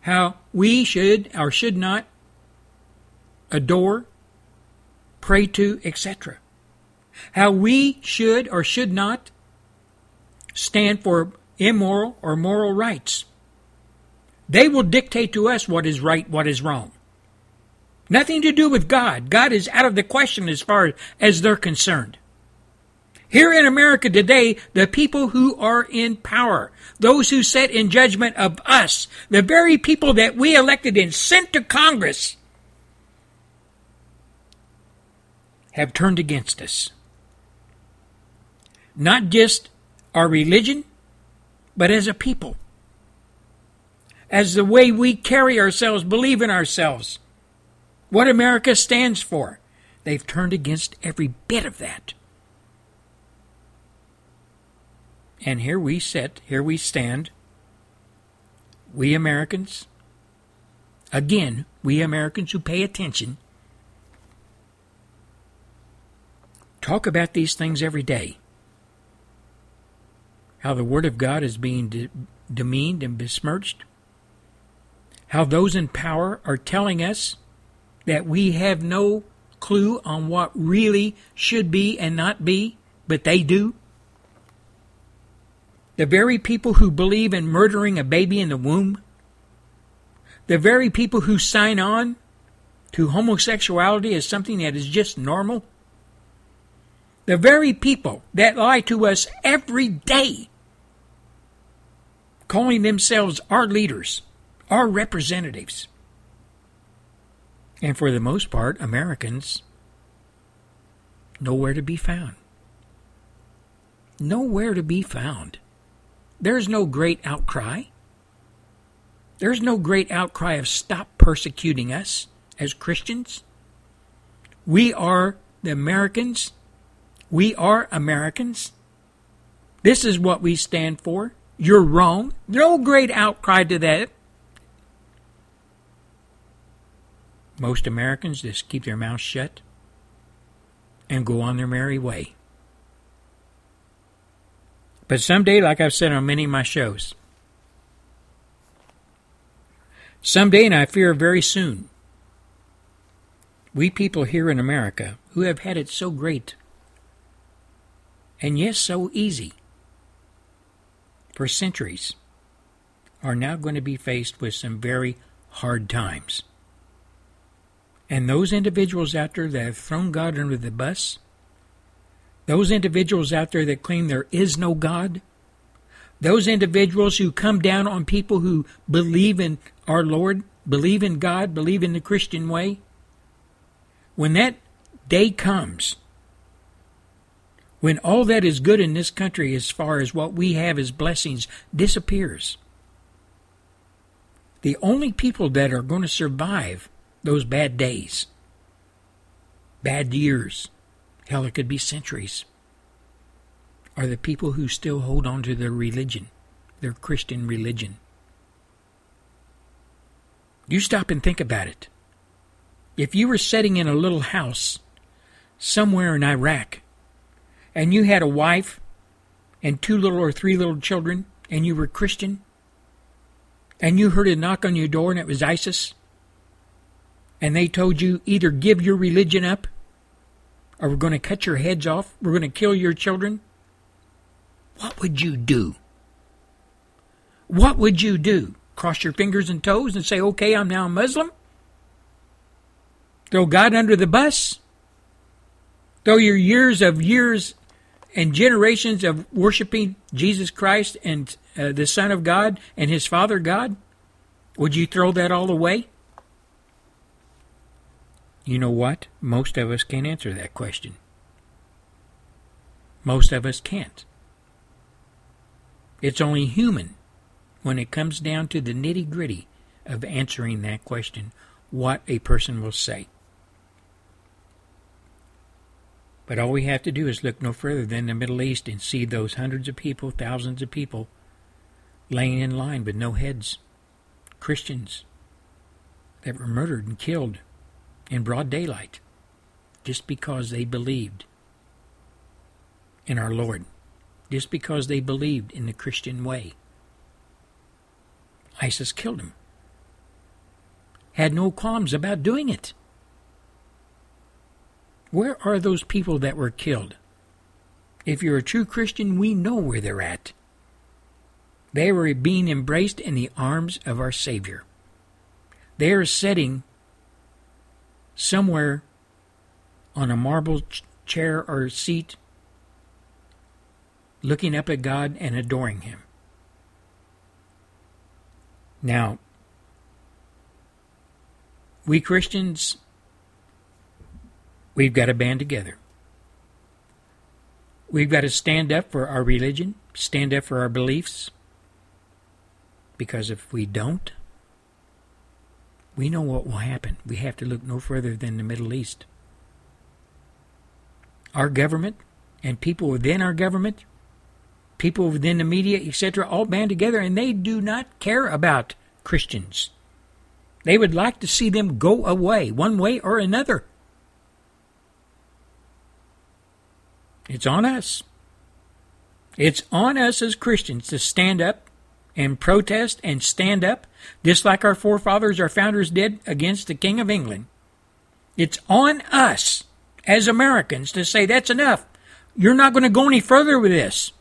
how we should or should not adore, pray to, etc. How we should or should not stand for immoral or moral rights. They will dictate to us what is right, what is wrong. Nothing to do with God. God is out of the question as far as they're concerned. Here in America today, the people who are in power, those who sit in judgment of us, the very people that we elected and sent to Congress, have turned against us. Not just our religion, but as a people. As the way we carry ourselves, believe in ourselves what America stands for. They've turned against every bit of that. And here we sit, here we stand, we Americans, again, we Americans who pay attention, talk about these things every day. How the Word of God is being de- demeaned and besmirched. How those in power are telling us that we have no clue on what really should be and not be, but they do? The very people who believe in murdering a baby in the womb? The very people who sign on to homosexuality as something that is just normal? The very people that lie to us every day, calling themselves our leaders, our representatives. And for the most part, Americans nowhere to be found. Nowhere to be found. There's no great outcry. There's no great outcry of stop persecuting us as Christians. We are the Americans. We are Americans. This is what we stand for. You're wrong. No great outcry to that Most Americans just keep their mouths shut and go on their merry way. But someday, like I've said on many of my shows, someday, and I fear very soon, we people here in America who have had it so great and yes, so easy for centuries are now going to be faced with some very hard times. And those individuals out there that have thrown God under the bus, those individuals out there that claim there is no God, those individuals who come down on people who believe in our Lord, believe in God, believe in the Christian way, when that day comes, when all that is good in this country, as far as what we have as blessings, disappears, the only people that are going to survive those bad days, bad years, hell, it could be centuries, are the people who still hold on to their religion, their Christian religion. You stop and think about it. If you were sitting in a little house somewhere in Iraq and you had a wife and two little or three little children and you were Christian and you heard a knock on your door and it was ISIS and they told you either give your religion up or we're going to cut your heads off, we're going to kill your children, what would you do? What would you do? Cross your fingers and toes and say, okay, I'm now a Muslim? Throw God under the bus? Throw your years of years and generations of worshiping Jesus Christ and uh, the Son of God and His Father God? Would you throw that all away? You know what? Most of us can't answer that question. Most of us can't. It's only human when it comes down to the nitty gritty of answering that question what a person will say. But all we have to do is look no further than the Middle East and see those hundreds of people, thousands of people laying in line with no heads. Christians that were murdered and killed in broad daylight just because they believed in our Lord, just because they believed in the Christian way. ISIS killed them. Had no qualms about doing it. Where are those people that were killed? If you're a true Christian, we know where they're at. They were being embraced in the arms of our Savior. They are sitting somewhere on a marble chair or seat, looking up at God and adoring Him. Now, we Christians, we've got to band together. We've got to stand up for our religion, stand up for our beliefs, because if we don't, we know what will happen. We have to look no further than the Middle East. Our government and people within our government, people within the media, etc., all band together and they do not care about Christians. They would like to see them go away, one way or another. It's on us. It's on us as Christians to stand up and protest and stand up, just like our forefathers, our founders did against the King of England. It's on us as Americans to say that's enough. You're not going to go any further with this.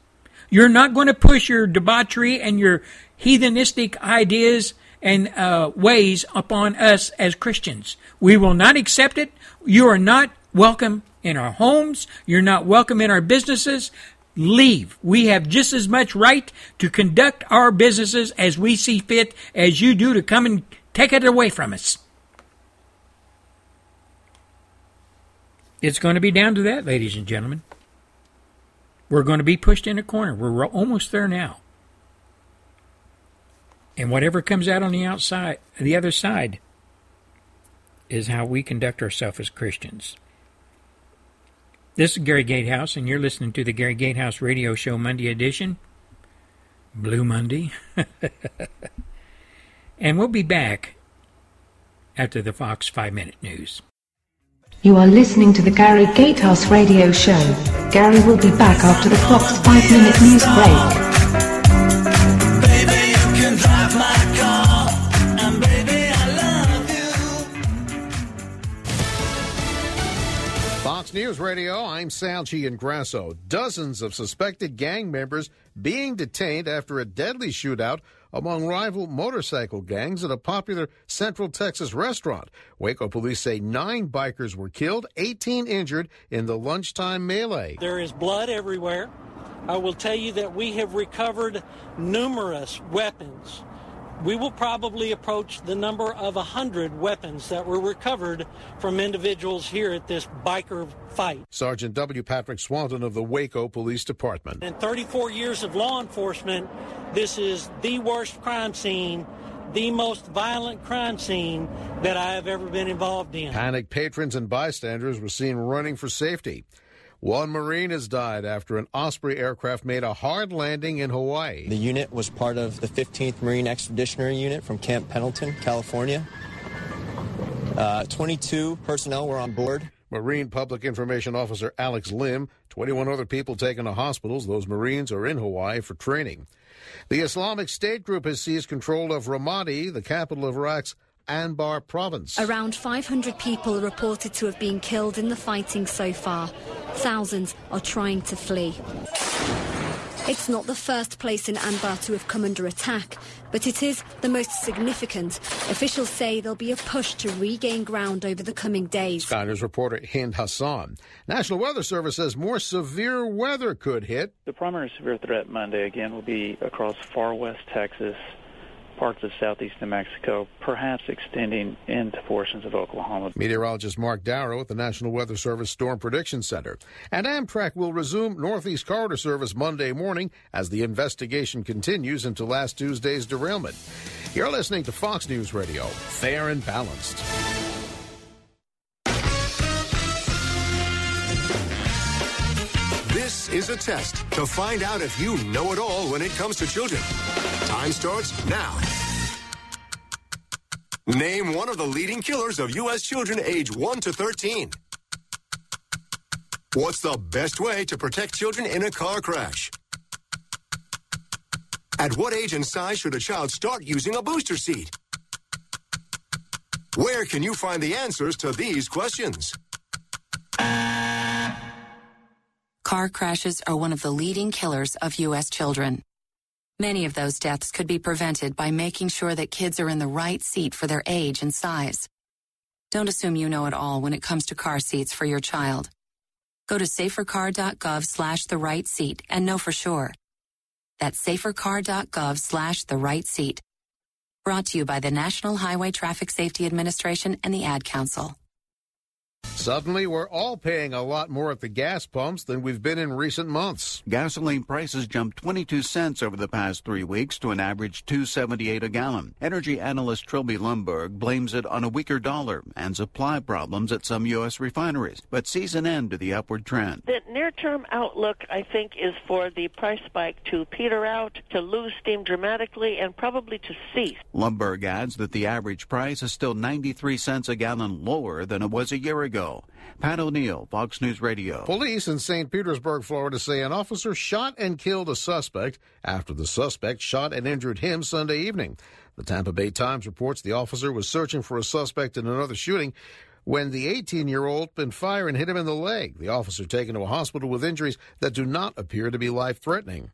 You're not going to push your debauchery and your heathenistic ideas and uh, ways upon us as Christians. We will not accept it. You are not welcome in our homes. You're not welcome in our businesses leave. We have just as much right to conduct our businesses as we see fit as you do to come and take it away from us. It's going to be down to that, ladies and gentlemen. We're going to be pushed in a corner. We're almost there now. And whatever comes out on the outside, the other side, is how we conduct ourselves as Christians. This is Gary Gatehouse, and you're listening to the Gary Gatehouse Radio Show Monday edition. Blue Monday. (laughs) and we'll be back after the Fox 5 Minute News. You are listening to the Gary Gatehouse Radio Show. Gary will be back after the Fox 5 Minute News break. News Radio, I'm Sal Giangrasso. Dozens of suspected gang members being detained after a deadly shootout among rival motorcycle gangs at a popular Central Texas restaurant. Waco police say nine bikers were killed, 18 injured in the lunchtime melee. There is blood everywhere. I will tell you that we have recovered numerous weapons we will probably approach the number of 100 weapons that were recovered from individuals here at this biker fight. Sergeant W. Patrick Swanton of the Waco Police Department. In 34 years of law enforcement, this is the worst crime scene the most violent crime scene that I have ever been involved in. Panicked patrons and bystanders were seen running for safety. One Marine has died after an Osprey aircraft made a hard landing in Hawaii. The unit was part of the 15th Marine Expeditionary Unit from Camp Pendleton, California. Uh, 22 personnel were on board. Marine Public Information Officer Alex Lim, 21 other people taken to hospitals. Those Marines are in Hawaii for training. The Islamic State group has seized control of Ramadi, the capital of Iraq's Anbar province. Around 500 people are reported to have been killed in the fighting so far. Thousands are trying to flee. It's not the first place in Anbar to have come under attack, but it is the most significant. Officials say there'll be a push to regain ground over the coming days. Sky News reporter Hind Hassan. National Weather Service says more severe weather could hit. The primary severe threat Monday again will be across far west Texas, parts of southeast New Mexico, perhaps extending into portions of Oklahoma. Meteorologist Mark Darrow at the National Weather Service Storm Prediction Center. And Amtrak will resume Northeast Corridor service Monday morning as the investigation continues into last Tuesday's derailment. You're listening to Fox News Radio, fair and balanced. This is a test to find out if you know it all when it comes to children. Time starts now. Name one of the leading killers of U.S. children age 1 to 13. What's the best way to protect children in a car crash? At what age and size should a child start using a booster seat? Where can you find the answers to these questions? Car crashes are one of the leading killers of U.S. children. Many of those deaths could be prevented by making sure that kids are in the right seat for their age and size. Don't assume you know it all when it comes to car seats for your child. Go to safercar.gov slash the right seat and know for sure. That's safercar.gov slash the right seat. Brought to you by the National Highway Traffic Safety Administration and the Ad Council. Suddenly, we're all paying a lot more at the gas pumps than we've been in recent months. Gasoline prices jumped 22 cents over the past three weeks to an average 278 a gallon. Energy analyst Trilby Lundberg blames it on a weaker dollar and supply problems at some U.S. refineries, but sees an end to the upward trend. The near-term outlook, I think, is for the price spike to peter out, to lose steam dramatically, and probably to cease. Lundberg adds that the average price is still 93 cents a gallon lower than it was a year ago ago. Pat O'Neill, Fox News Radio. Police in St. Petersburg, Florida say an officer shot and killed a suspect after the suspect shot and injured him Sunday evening. The Tampa Bay Times reports the officer was searching for a suspect in another shooting when the 18 year old opened fire and hit him in the leg. The officer taken to a hospital with injuries that do not appear to be life threatening.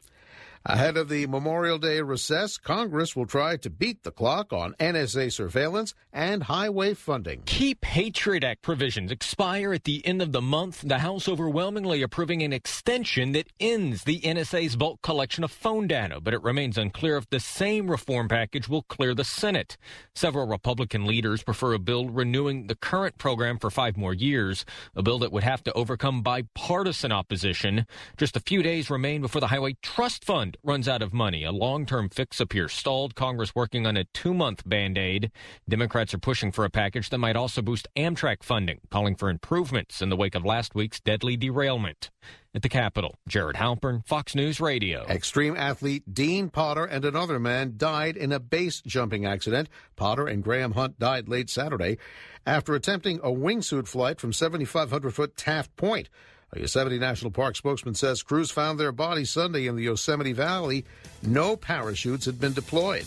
Ahead of the Memorial Day recess, Congress will try to beat the clock on NSA surveillance and highway funding. Key Patriot Act provisions expire at the end of the month. The House overwhelmingly approving an extension that ends the NSA's bulk collection of phone data, but it remains unclear if the same reform package will clear the Senate. Several Republican leaders prefer a bill renewing the current program for five more years, a bill that would have to overcome bipartisan opposition. Just a few days remain before the Highway Trust Fund runs out of money. A long term fix appears stalled. Congress working on a two month band aid. Democrats are pushing for a package that might also boost Amtrak funding, calling for improvements in the wake of last week's deadly derailment. At the Capitol, Jared Halpern, Fox News Radio. Extreme athlete Dean Potter and another man died in a base jumping accident. Potter and Graham Hunt died late Saturday after attempting a wingsuit flight from 7,500 foot Taft Point. A Yosemite National Park spokesman says crews found their bodies Sunday in the Yosemite Valley. No parachutes had been deployed.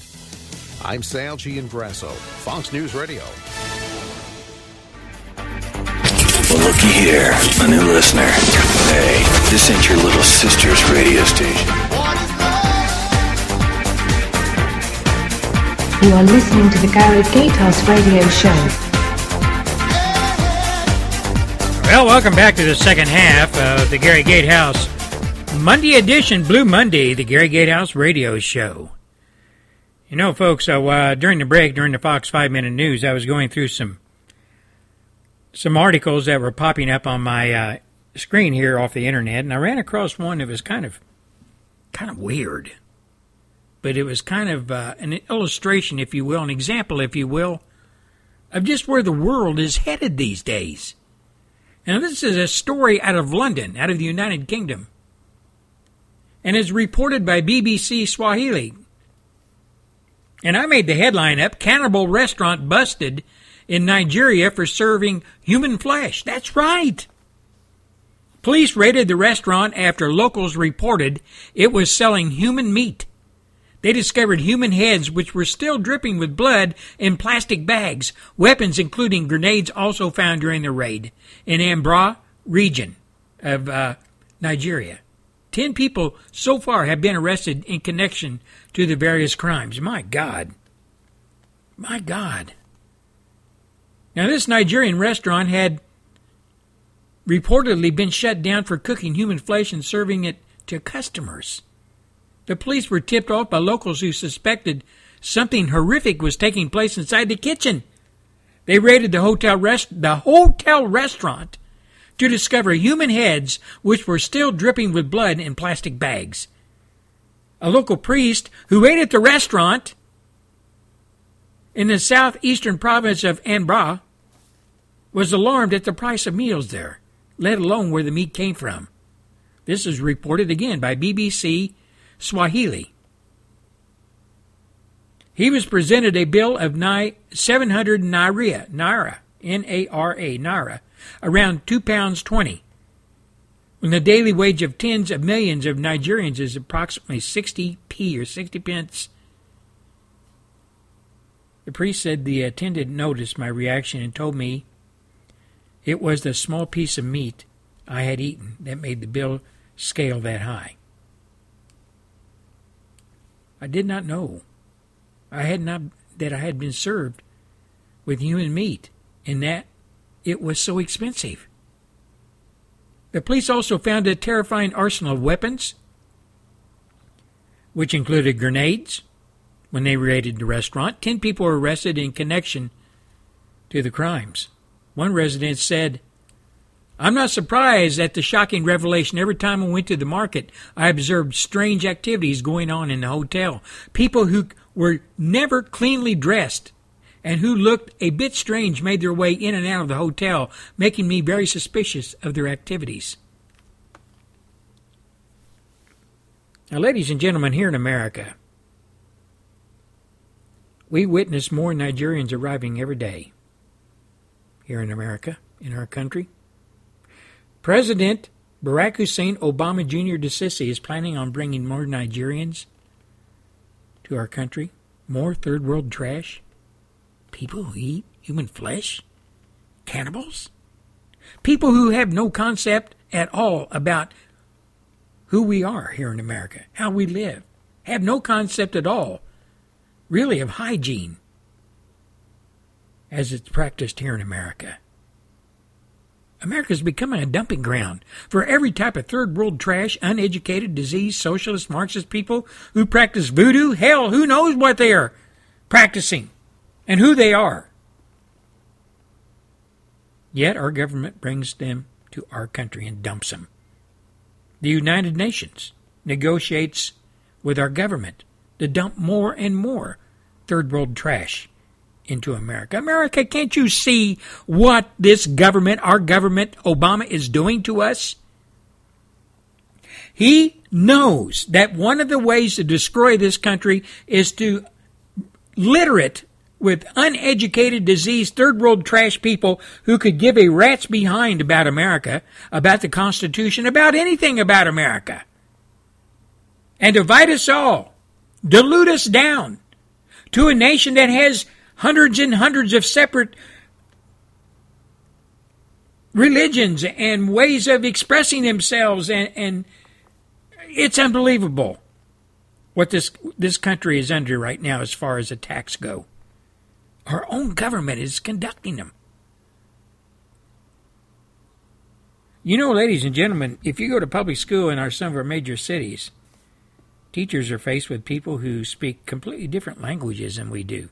I'm Sal Grasso, Fox News Radio. Well, looky here, a new listener. Hey, this ain't your little sister's radio station. You are listening to the Gary Gatehouse Radio Show. Well, welcome back to the second half of the Gary Gatehouse Monday edition, Blue Monday, the Gary Gatehouse radio show. You know, folks, so, uh, during the break, during the Fox 5 Minute News, I was going through some some articles that were popping up on my uh, screen here off the internet, and I ran across one that was kind of kind of weird. But it was kind of uh, an illustration, if you will, an example, if you will, of just where the world is headed these days. Now, this is a story out of London, out of the United Kingdom, and is reported by BBC Swahili. And I made the headline up Cannibal Restaurant Busted in Nigeria for Serving Human Flesh. That's right. Police raided the restaurant after locals reported it was selling human meat. They discovered human heads which were still dripping with blood in plastic bags. Weapons, including grenades, also found during the raid in Ambra region of uh, Nigeria. Ten people so far have been arrested in connection to the various crimes. My God. My God. Now, this Nigerian restaurant had reportedly been shut down for cooking human flesh and serving it to customers. The police were tipped off by locals who suspected something horrific was taking place inside the kitchen. They raided the hotel rest the hotel restaurant to discover human heads which were still dripping with blood in plastic bags. A local priest who ate at the restaurant in the southeastern province of Anambra was alarmed at the price of meals there, let alone where the meat came from. This is reported again by BBC Swahili. He was presented a bill of nigh 700 naira, naira, N-A-R-A, naira, around two pounds twenty. When the daily wage of tens of millions of Nigerians is approximately 60p or 60 pence the priest said the attendant noticed my reaction and told me it was the small piece of meat I had eaten that made the bill scale that high. I did not know. I had not that I had been served with human meat and that it was so expensive. The police also found a terrifying arsenal of weapons, which included grenades, when they raided the restaurant. Ten people were arrested in connection to the crimes. One resident said, I'm not surprised at the shocking revelation. Every time I went to the market, I observed strange activities going on in the hotel. People who were never cleanly dressed and who looked a bit strange made their way in and out of the hotel, making me very suspicious of their activities. Now, ladies and gentlemen, here in America, we witness more Nigerians arriving every day here in America, in our country. President Barack Hussein Obama Jr. DeSisi is planning on bringing more Nigerians to our country, more third world trash, people who eat human flesh, cannibals, people who have no concept at all about who we are here in America, how we live, have no concept at all really of hygiene as it's practiced here in America. America is becoming a dumping ground for every type of third world trash, uneducated, diseased, socialist, Marxist people who practice voodoo. Hell, who knows what they are practicing and who they are. Yet our government brings them to our country and dumps them. The United Nations negotiates with our government to dump more and more third world trash into America. America, can't you see what this government, our government, Obama, is doing to us? He knows that one of the ways to destroy this country is to litter it with uneducated, diseased, third world trash people who could give a rat's behind about America, about the Constitution, about anything about America. And divide us all dilute us down to a nation that has hundreds and hundreds of separate religions and ways of expressing themselves and, and it's unbelievable what this this country is under right now as far as attacks go. Our own government is conducting them. You know, ladies and gentlemen, if you go to public school in our some of our major cities, Teachers are faced with people who speak completely different languages than we do.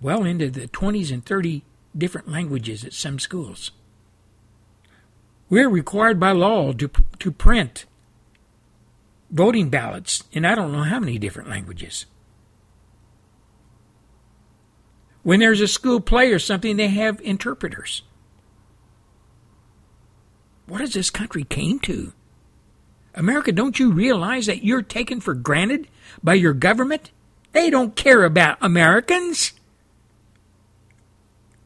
Well into the 20s and 30 different languages at some schools. We're required by law to, to print voting ballots in I don't know how many different languages. When there's a school play or something, they have interpreters. What has this country came to? America, don't you realize that you're taken for granted by your government? They don't care about Americans.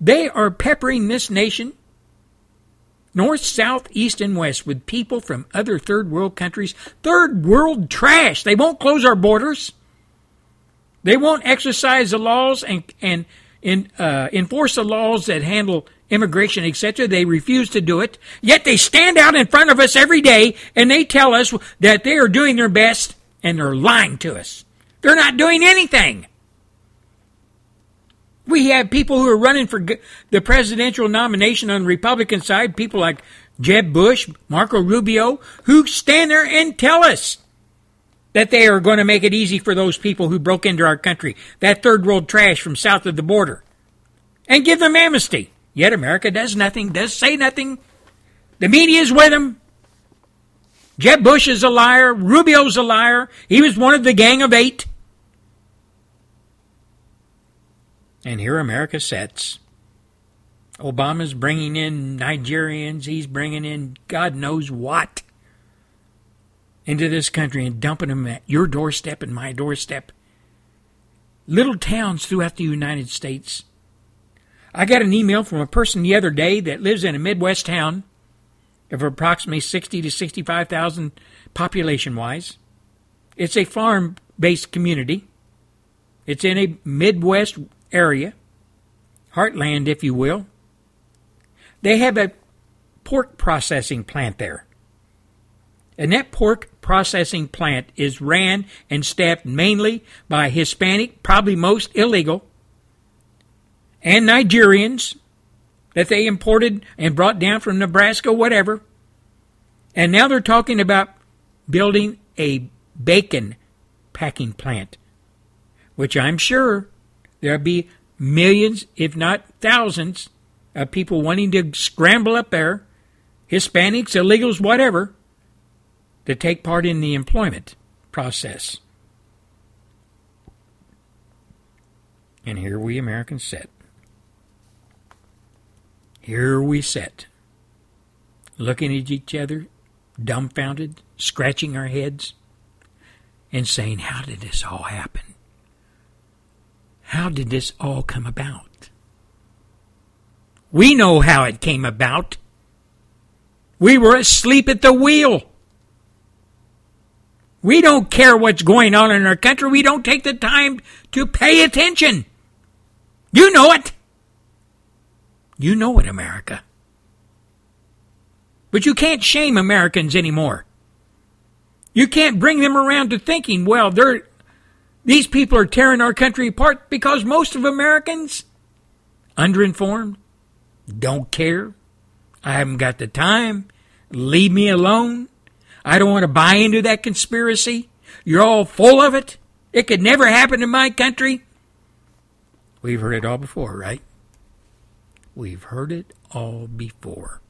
They are peppering this nation north, south, east, and west with people from other third world countries. Third world trash. They won't close our borders. They won't exercise the laws and and in, uh, enforce the laws that handle immigration, etc. They refuse to do it. Yet they stand out in front of us every day and they tell us that they are doing their best and they're lying to us. They're not doing anything. We have people who are running for the presidential nomination on the Republican side, people like Jeb Bush, Marco Rubio, who stand there and tell us that they are going to make it easy for those people who broke into our country, that third world trash from south of the border, and give them amnesty. Yet America does nothing, does say nothing. The media is with them. Jeb Bush is a liar. Rubio's a liar. He was one of the gang of eight. And here America sits. Obama's bringing in Nigerians. He's bringing in God knows what into this country and dumping them at your doorstep and my doorstep. Little towns throughout the United States. I got an email from a person the other day that lives in a Midwest town of approximately 60 to 65,000 population wise. It's a farm based community. It's in a Midwest area, heartland, if you will. They have a pork processing plant there. And that pork processing plant is ran and staffed mainly by Hispanic, probably most illegal, and Nigerians that they imported and brought down from Nebraska, whatever. And now they're talking about building a bacon packing plant, which I'm sure there'll be millions, if not thousands, of people wanting to scramble up there, Hispanics, illegals, whatever, to take part in the employment process. And here we Americans sit. Here we sit, looking at each other, dumbfounded, scratching our heads, and saying, How did this all happen? How did this all come about? We know how it came about. We were asleep at the wheel. We don't care what's going on in our country. We don't take the time to pay attention. You know it. You know it, America. But you can't shame Americans anymore. You can't bring them around to thinking, well, they're these people are tearing our country apart because most of Americans, underinformed, don't care. I haven't got the time. Leave me alone. I don't want to buy into that conspiracy. You're all full of it. It could never happen in my country. We've heard it all before, right? We've heard it all before.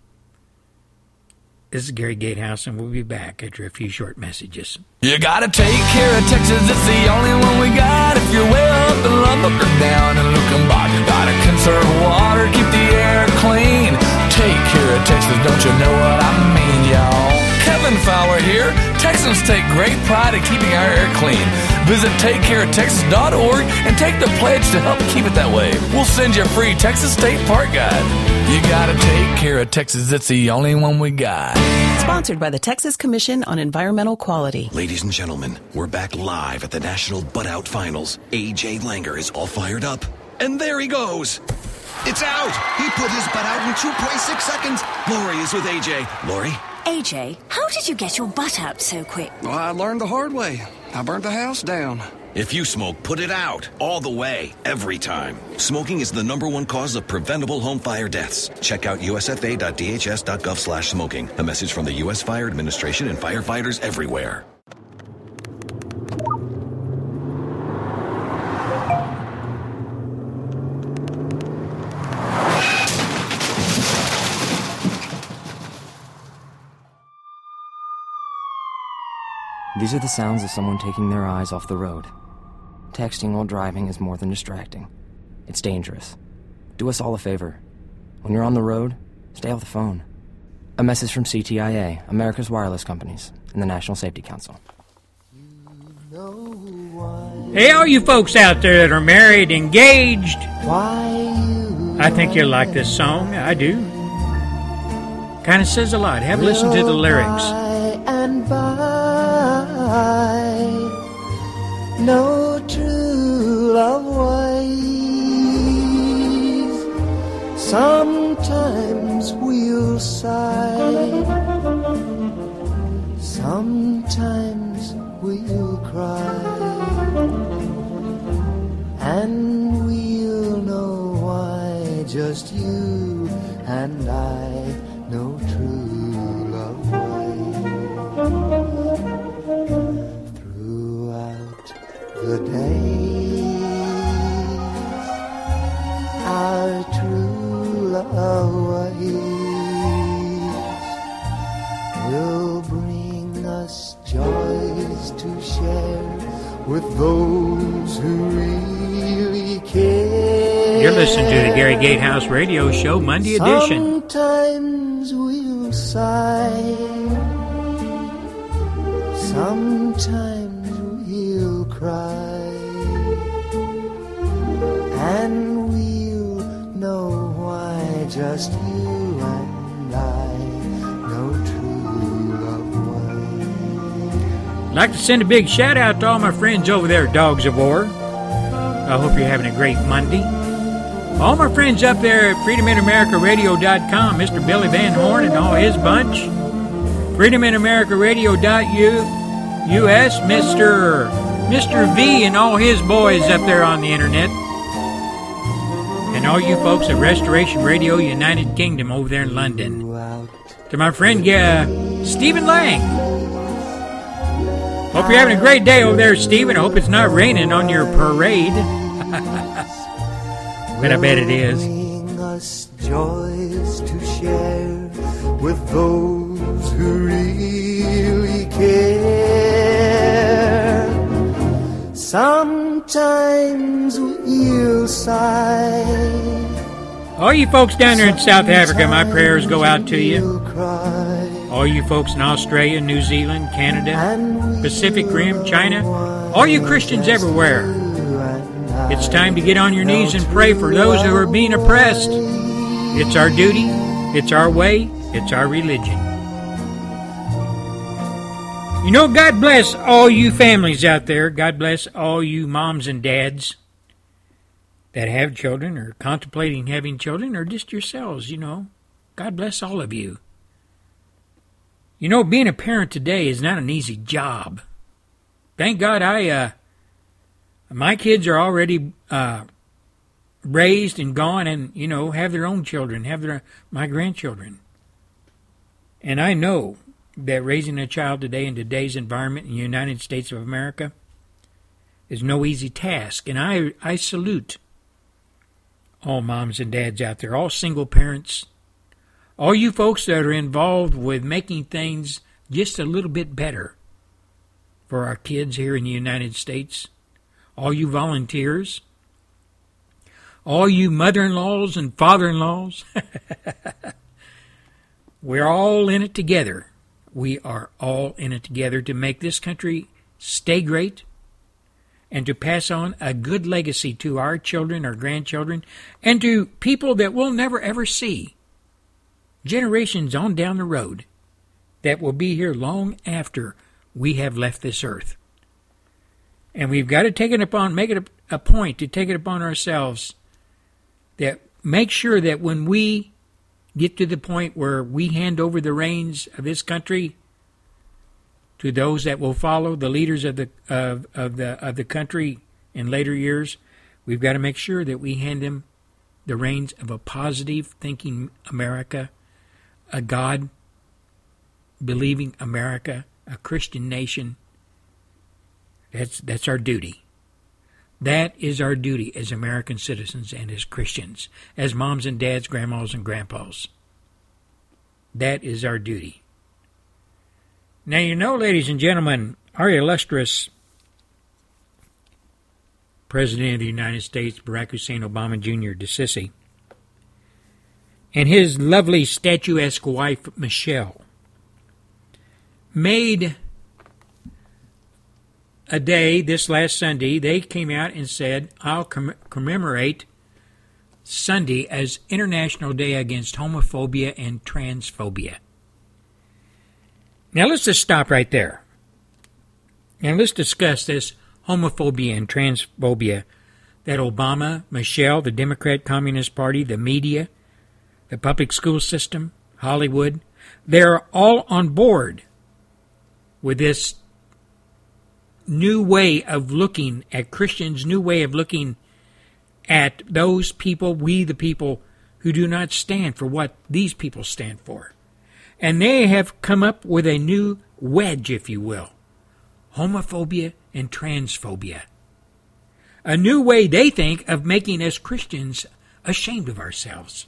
This is Gary Gatehouse, and we'll be back after a few short messages. You gotta take care of Texas, it's the only one we got. If you're way up in Lubbock or down in Luckenbach, gotta conserve water, keep the air clean. Take care of Texas, don't you know what I mean, y'all? Kevin Fowler here. Texans take great pride in keeping our air clean. Visit takecareoftexas.org and take the pledge to help keep it that way. We'll send you a free Texas State Park Guide. You gotta take care of Texas, it's the only one we got. Sponsored by the Texas Commission on Environmental Quality. Ladies and gentlemen, we're back live at the National Butt Out Finals. AJ Langer is all fired up. And there he goes. It's out! He put his butt out in 2.6 seconds. Lori is with AJ. Lori? AJ, how did you get your butt out so quick? Well, I learned the hard way. I burnt the house down. If you smoke, put it out. All the way. Every time. Smoking is the number one cause of preventable home fire deaths. Check out usfa.dhs.gov slash smoking. A message from the U.S. Fire Administration and firefighters everywhere. These are the sounds of someone taking their eyes off the road. Texting while driving is more than distracting. It's dangerous. Do us all a favor. When you're on the road, stay off the phone. A message from CTIA, America's wireless companies, and the National Safety Council. Hey, all you folks out there that are married, engaged, I think you'll like this song. I do. Kind of says a lot. Have a listen to the lyrics. And no true love ways. Sometimes we'll sigh, sometimes we'll cry, and we'll know why just you and I the days, our true love will bring us joys to share with those who really care. You're listening to the Gary Gatehouse Radio Show, Monday edition. Sometimes we'll sigh. Sometimes we'll cry. Just you and I know true love I'd like to send a big shout out to all my friends over there Dogs of War. I hope you're having a great Monday. All my friends up there at FreedomInAmericaRadio.com, Mr. Billy Van Horn and all his bunch. FreedomInAmericaRadio.us, Mr. Mr. V and all his boys up there on the internet. And all you folks at Restoration Radio United Kingdom over there in London. To my friend uh, Stephen Lang. Hope you're having a great day over there, Stephen. I hope it's not raining on your parade. (laughs) but I bet it is. joys to share with those who really care. Sometimes we'll sigh. All you folks down there in South Africa, my prayers go out to you. All you folks in Australia, New Zealand, Canada, Pacific Rim, China, all you Christians everywhere. It's time to get on your knees and pray for those who are being oppressed. It's our duty, it's our way, it's our religion. You know, God bless all you families out there. God bless all you moms and dads that have children or contemplating having children or just yourselves, you know. God bless all of you. You know, being a parent today is not an easy job. Thank God I, uh, my kids are already, uh, raised and gone and, you know, have their own children, have their, my grandchildren. And I know that raising a child today in today's environment in the United States of America is no easy task. And I, I salute all moms and dads out there, all single parents, all you folks that are involved with making things just a little bit better for our kids here in the United States, all you volunteers, all you mother in laws and father in laws. (laughs) We're all in it together. We are all in it together to make this country stay great and to pass on a good legacy to our children, our grandchildren, and to people that we'll never ever see. Generations on down the road that will be here long after we have left this earth. And we've got to take it upon, make it a, a point to take it upon ourselves that make sure that when we get to the point where we hand over the reins of this country to those that will follow the leaders of the of, of the of the country in later years, we've got to make sure that we hand them the reins of a positive thinking America, a God believing America, a Christian nation. That's that's our duty. That is our duty as American citizens and as Christians, as moms and dads, grandmas and grandpas. That is our duty. Now, you know, ladies and gentlemen, our illustrious President of the United States, Barack Hussein Obama Jr. DeSissi, and his lovely statuesque wife, Michelle, made a day this last Sunday. They came out and said, I'll com- commemorate Sunday as International Day Against Homophobia and Transphobia. Now let's just stop right there. And let's discuss this homophobia and transphobia that Obama, Michelle, the Democrat Communist Party, the media, the public school system, Hollywood, they're all on board with this new way of looking at Christians, new way of looking at those people, we the people who do not stand for what these people stand for. And they have come up with a new wedge, if you will homophobia and transphobia. A new way they think of making us Christians ashamed of ourselves.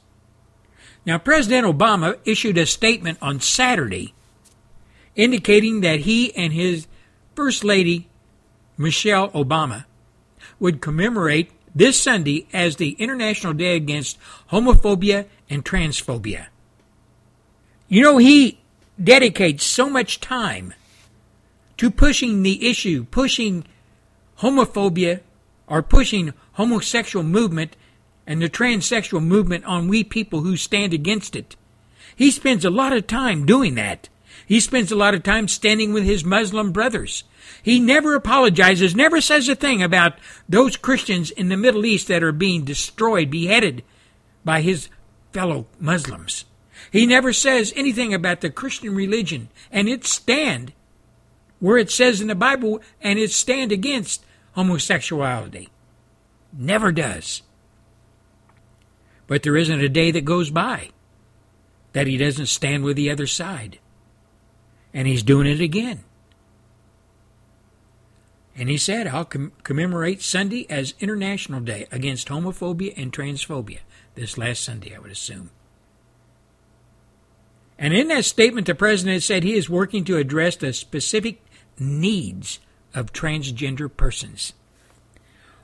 Now, President Obama issued a statement on Saturday indicating that he and his First Lady, Michelle Obama, would commemorate this Sunday as the International Day Against Homophobia and Transphobia. You know, he dedicates so much time to pushing the issue, pushing homophobia or pushing homosexual movement and the transsexual movement on we people who stand against it. He spends a lot of time doing that. He spends a lot of time standing with his Muslim brothers. He never apologizes, never says a thing about those Christians in the Middle East that are being destroyed, beheaded by his fellow Muslims. He never says anything about the Christian religion and its stand where it says in the Bible and its stand against homosexuality. Never does. But there isn't a day that goes by that he doesn't stand with the other side. And he's doing it again. And he said, I'll com- commemorate Sunday as International Day against homophobia and transphobia. This last Sunday, I would assume. And in that statement, the president said he is working to address the specific needs of transgender persons.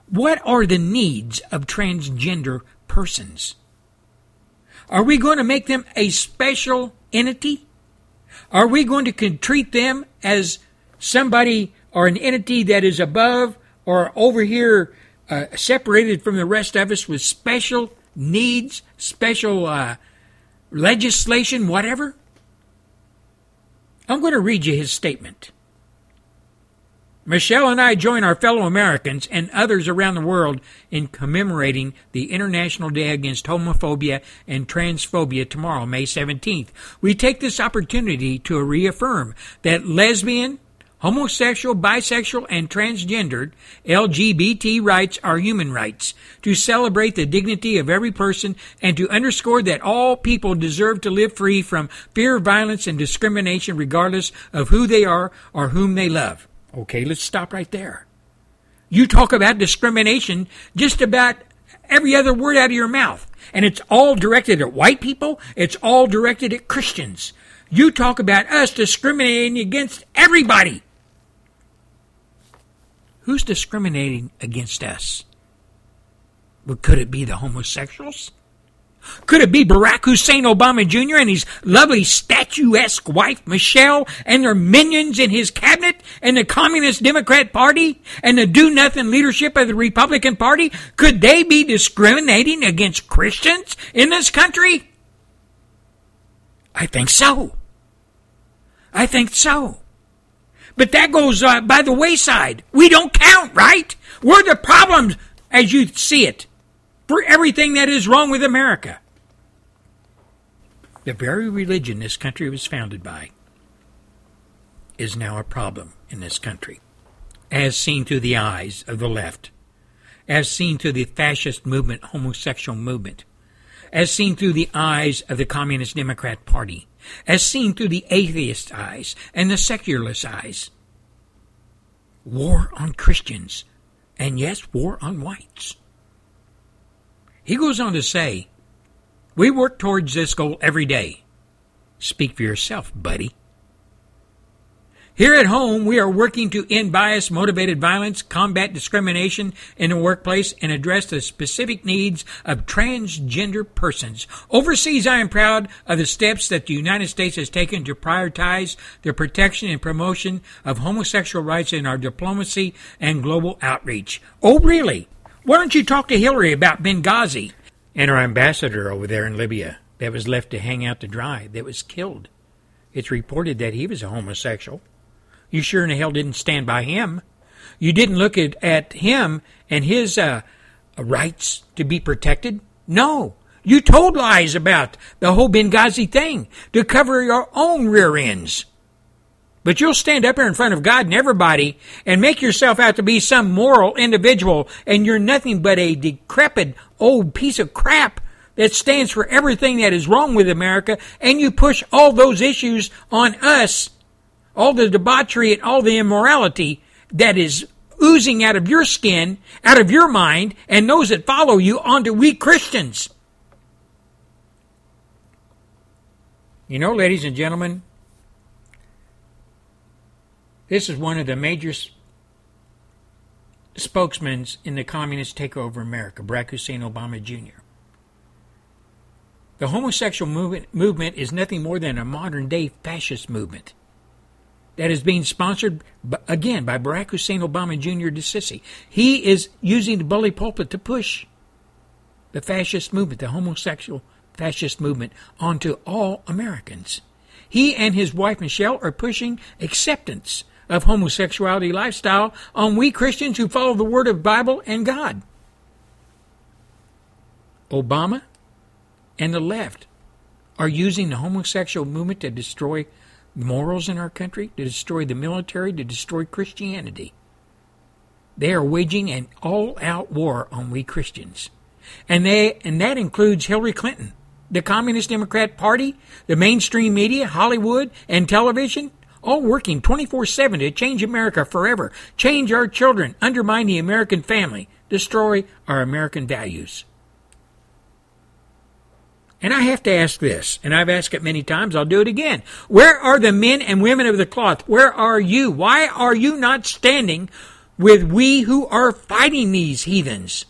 What are the needs of transgender persons? Are we going to make them a special entity? Are we going to treat them as somebody or an entity that is above or over here uh, separated from the rest of us with special needs, special uh, legislation, whatever? I'm going to read you his statement. Michelle and I join our fellow Americans and others around the world in commemorating the International Day Against Homophobia and Transphobia tomorrow, May 17th. We take this opportunity to reaffirm that lesbian, homosexual, bisexual, and transgendered LGBT rights are human rights, to celebrate the dignity of every person, and to underscore that all people deserve to live free from fear, violence, and discrimination regardless of who they are or whom they love. Okay, let's stop right there. You talk about discrimination just about every other word out of your mouth. And it's all directed at white people. It's all directed at Christians. You talk about us discriminating against everybody. Who's discriminating against us? Could it be the homosexuals? Could it be Barack Hussein Obama Jr. and his lovely statuesque wife Michelle and their minions in his cabinet and the Communist Democrat Party and the do nothing leadership of the Republican Party? Could they be discriminating against Christians in this country? I think so. I think so. But that goes uh, by the wayside. We don't count, right? We're the problem as you see it for everything that is wrong with America. The very religion this country was founded by is now a problem in this country, as seen through the eyes of the left, as seen through the fascist movement, homosexual movement, as seen through the eyes of the Communist Democrat Party, as seen through the atheist eyes and the secularist eyes. War on Christians, and yes, war on whites. He goes on to say, We work towards this goal every day. Speak for yourself, buddy. Here at home, we are working to end bias motivated violence, combat discrimination in the workplace, and address the specific needs of transgender persons. Overseas, I am proud of the steps that the United States has taken to prioritize the protection and promotion of homosexual rights in our diplomacy and global outreach. Oh, really? Why don't you talk to Hillary about Benghazi? and our ambassador over there in Libya that was left to hang out to dry, that was killed. It's reported that he was a homosexual. You sure in the hell didn't stand by him. You didn't look at, at him and his uh, rights to be protected. No. You told lies about the whole Benghazi thing to cover your own rear ends. But you'll stand up here in front of God and everybody and make yourself out to be some moral individual, and you're nothing but a decrepit old piece of crap that stands for everything that is wrong with America, and you push all those issues on us, all the debauchery and all the immorality that is oozing out of your skin, out of your mind, and those that follow you onto we Christians. You know, ladies and gentlemen, this is one of the major spokesmen in the communist takeover of America, Barack Hussein Obama Jr. The homosexual movement, movement is nothing more than a modern day fascist movement that is being sponsored again by Barack Hussein Obama Jr. DeSissi. He is using the bully pulpit to push the fascist movement, the homosexual fascist movement, onto all Americans. He and his wife Michelle are pushing acceptance of homosexuality lifestyle on we Christians who follow the Word of Bible and God. Obama and the left are using the homosexual movement to destroy morals in our country, to destroy the military, to destroy Christianity. They are waging an all-out war on we Christians. And they and that includes Hillary Clinton, the Communist Democrat Party, the mainstream media, Hollywood, and television, all working 24 7 to change America forever, change our children, undermine the American family, destroy our American values. And I have to ask this, and I've asked it many times, I'll do it again. Where are the men and women of the cloth? Where are you? Why are you not standing with we who are fighting these heathens?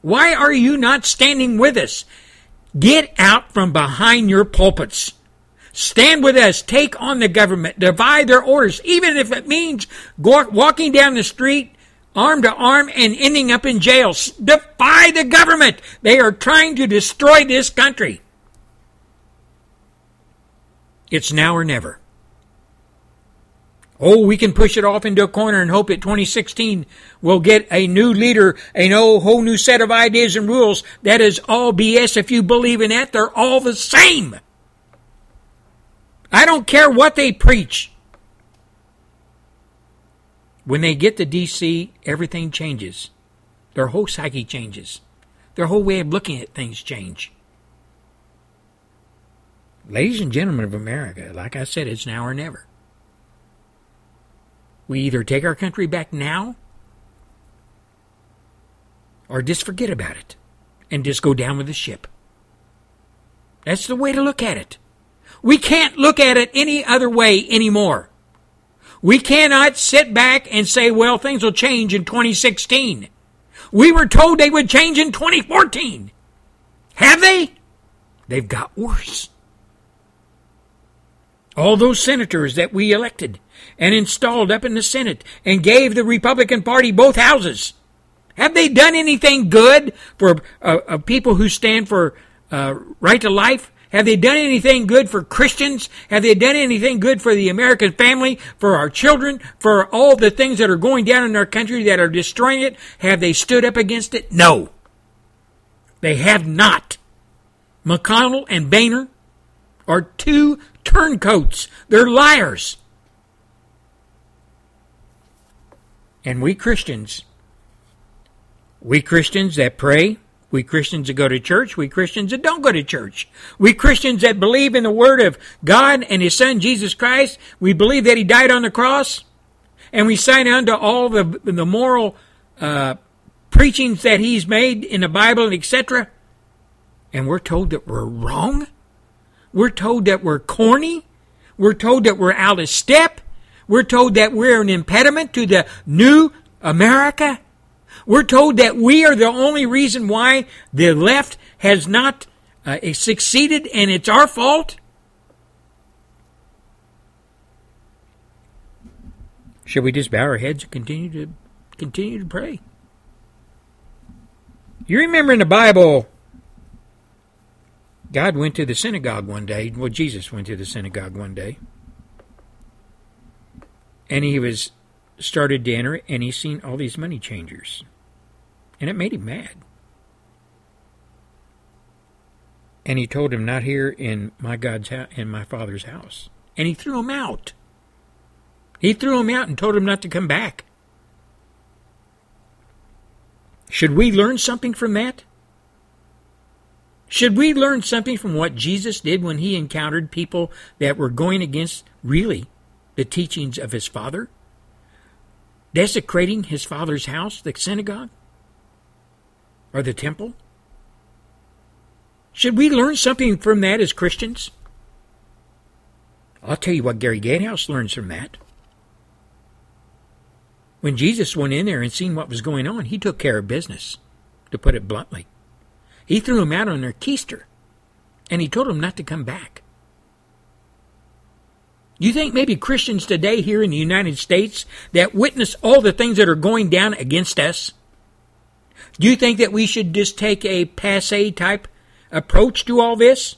Why are you not standing with us? Get out from behind your pulpits. Stand with us. Take on the government. Divide their orders, even if it means walking down the street arm to arm and ending up in jail. Defy the government. They are trying to destroy this country. It's now or never. Oh, we can push it off into a corner and hope that 2016 will get a new leader, a whole new set of ideas and rules. That is all BS. If you believe in that, they're all the same. I don't care what they preach. When they get to DC, everything changes. Their whole psyche changes. Their whole way of looking at things change. Ladies and gentlemen of America, like I said, it's now or never. We either take our country back now or just forget about it and just go down with the ship. That's the way to look at it. We can't look at it any other way anymore. We cannot sit back and say, well, things will change in 2016. We were told they would change in 2014. Have they? They've got worse. All those senators that we elected and installed up in the Senate and gave the Republican Party both houses. Have they done anything good for uh, uh, people who stand for uh, right to life? Have they done anything good for Christians? Have they done anything good for the American family, for our children, for all the things that are going down in our country that are destroying it? Have they stood up against it? No. They have not. McConnell and Boehner are two turncoats. They're liars. And we Christians, we Christians that pray, we Christians that go to church, we Christians that don't go to church. We Christians that believe in the Word of God and His Son Jesus Christ, we believe that He died on the cross, and we sign on to all the, the moral uh, preachings that He's made in the Bible, and etc. And we're told that we're wrong. We're told that we're corny. We're told that we're out of step. We're told that we're an impediment to the new America. We're told that we are the only reason why the left has not uh, succeeded and it's our fault. Should we just bow our heads and continue to continue to pray? You remember in the Bible God went to the synagogue one day. Well, Jesus went to the synagogue one day. And he was started to enter and he seen all these money changers. And it made him mad. And he told him, Not here in my God's house in my father's house. And he threw him out. He threw him out and told him not to come back. Should we learn something from that? Should we learn something from what Jesus did when he encountered people that were going against, really, the teachings of his Father? Desecrating his Father's house, the synagogue? Or the temple? Should we learn something from that as Christians? I'll tell you what Gary Gatehouse learns from that. When Jesus went in there and seen what was going on, he took care of business, to put it bluntly. He threw him out on their keister, and he told him not to come back. You think maybe Christians today here in the United States that witness all the things that are going down against us, do you think that we should just take a passe type approach to all this?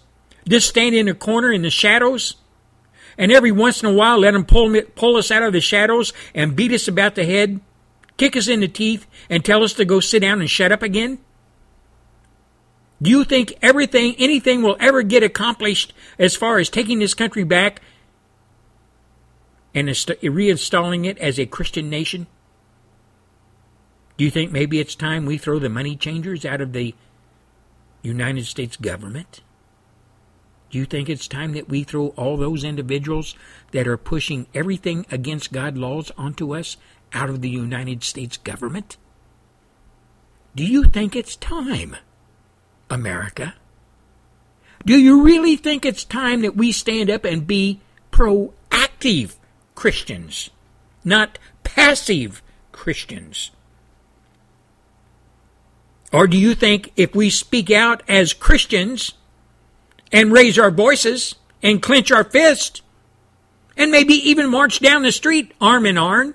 Just stand in a corner in the shadows and every once in a while let them pull, pull us out of the shadows and beat us about the head, kick us in the teeth, and tell us to go sit down and shut up again? Do you think everything, anything will ever get accomplished as far as taking this country back and reinstalling it as a Christian nation? Do you think maybe it's time we throw the money changers out of the United States government? Do you think it's time that we throw all those individuals that are pushing everything against God laws onto us out of the United States government? Do you think it's time, America? Do you really think it's time that we stand up and be proactive Christians, not passive Christians? Or do you think if we speak out as Christians, and raise our voices and clench our fists and maybe even march down the street arm in arm,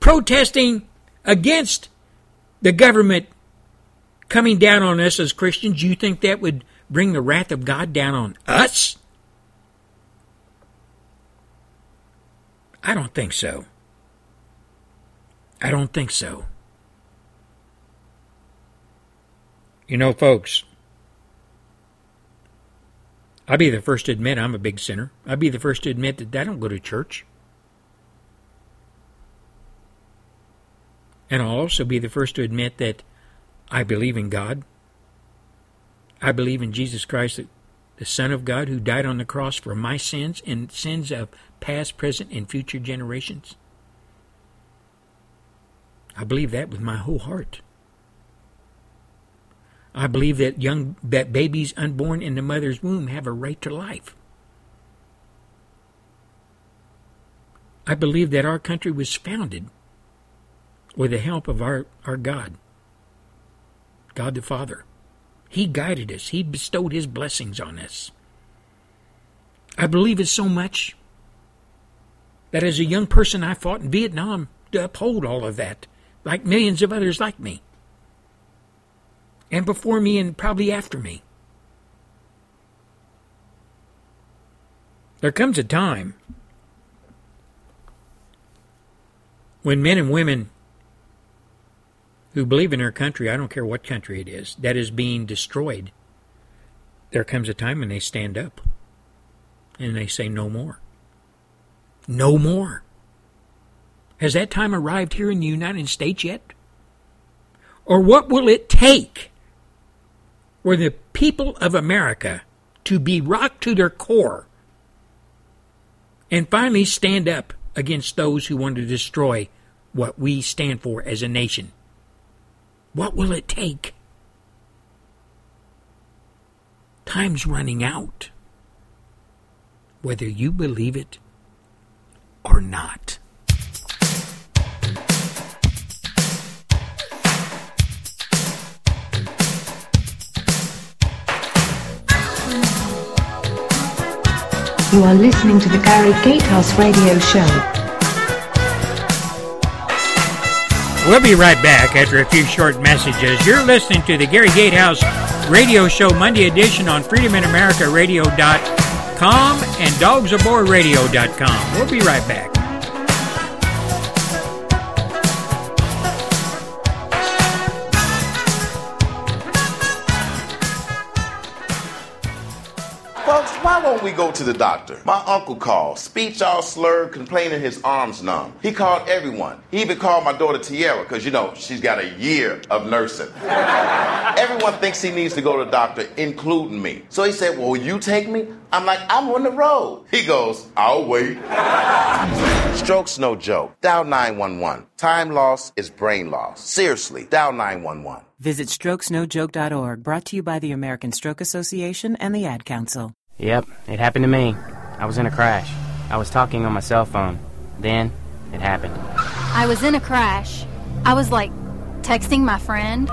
protesting against the government coming down on us as Christians, you think that would bring the wrath of God down on us? I don't think so. I don't think so. You know, folks, I'll be the first to admit I'm a big sinner. I'll be the first to admit that I don't go to church. And I'll also be the first to admit that I believe in God. I believe in Jesus Christ, the Son of God, who died on the cross for my sins and sins of past, present, and future generations. I believe that with my whole heart. I believe that young that babies unborn in the mother's womb have a right to life. I believe that our country was founded with the help of our, our God, God the Father. He guided us, He bestowed His blessings on us. I believe it so much that as a young person I fought in Vietnam to uphold all of that, like millions of others like me and before me and probably after me. There comes a time when men and women who believe in their country, I don't care what country it is, that is being destroyed, there comes a time when they stand up and they say, No more. No more. Has that time arrived here in the United States yet? Or what will it take for the people of America to be rocked to their core and finally stand up against those who want to destroy what we stand for as a nation. What will it take? Time's running out, whether you believe it or not. You are listening to the Gary Gatehouse Radio Show. We'll be right back after a few short messages. You're listening to the Gary Gatehouse Radio Show Monday edition on FreedomInAmericaRadio.com and DogsOfWarRadio.com. We'll be right back. We go to the doctor? My uncle called, speech all slurred, complaining his arms numb. He called everyone. He even called my daughter Tiara, because you know, she's got a year of nursing. (laughs) everyone thinks he needs to go to the doctor, including me. So he said, Well, you take me? I'm like, I'm on the road. He goes, I'll wait. (laughs) Stroke's no joke. Dial 911. Time loss is brain loss. Seriously, dial 911. Visit strokesnojoke.org, brought to you by the American Stroke Association and the Ad Council. Yep, it happened to me. I was in a crash. I was talking on my cell phone. Then, it happened. I was in a crash. I was like texting my friend.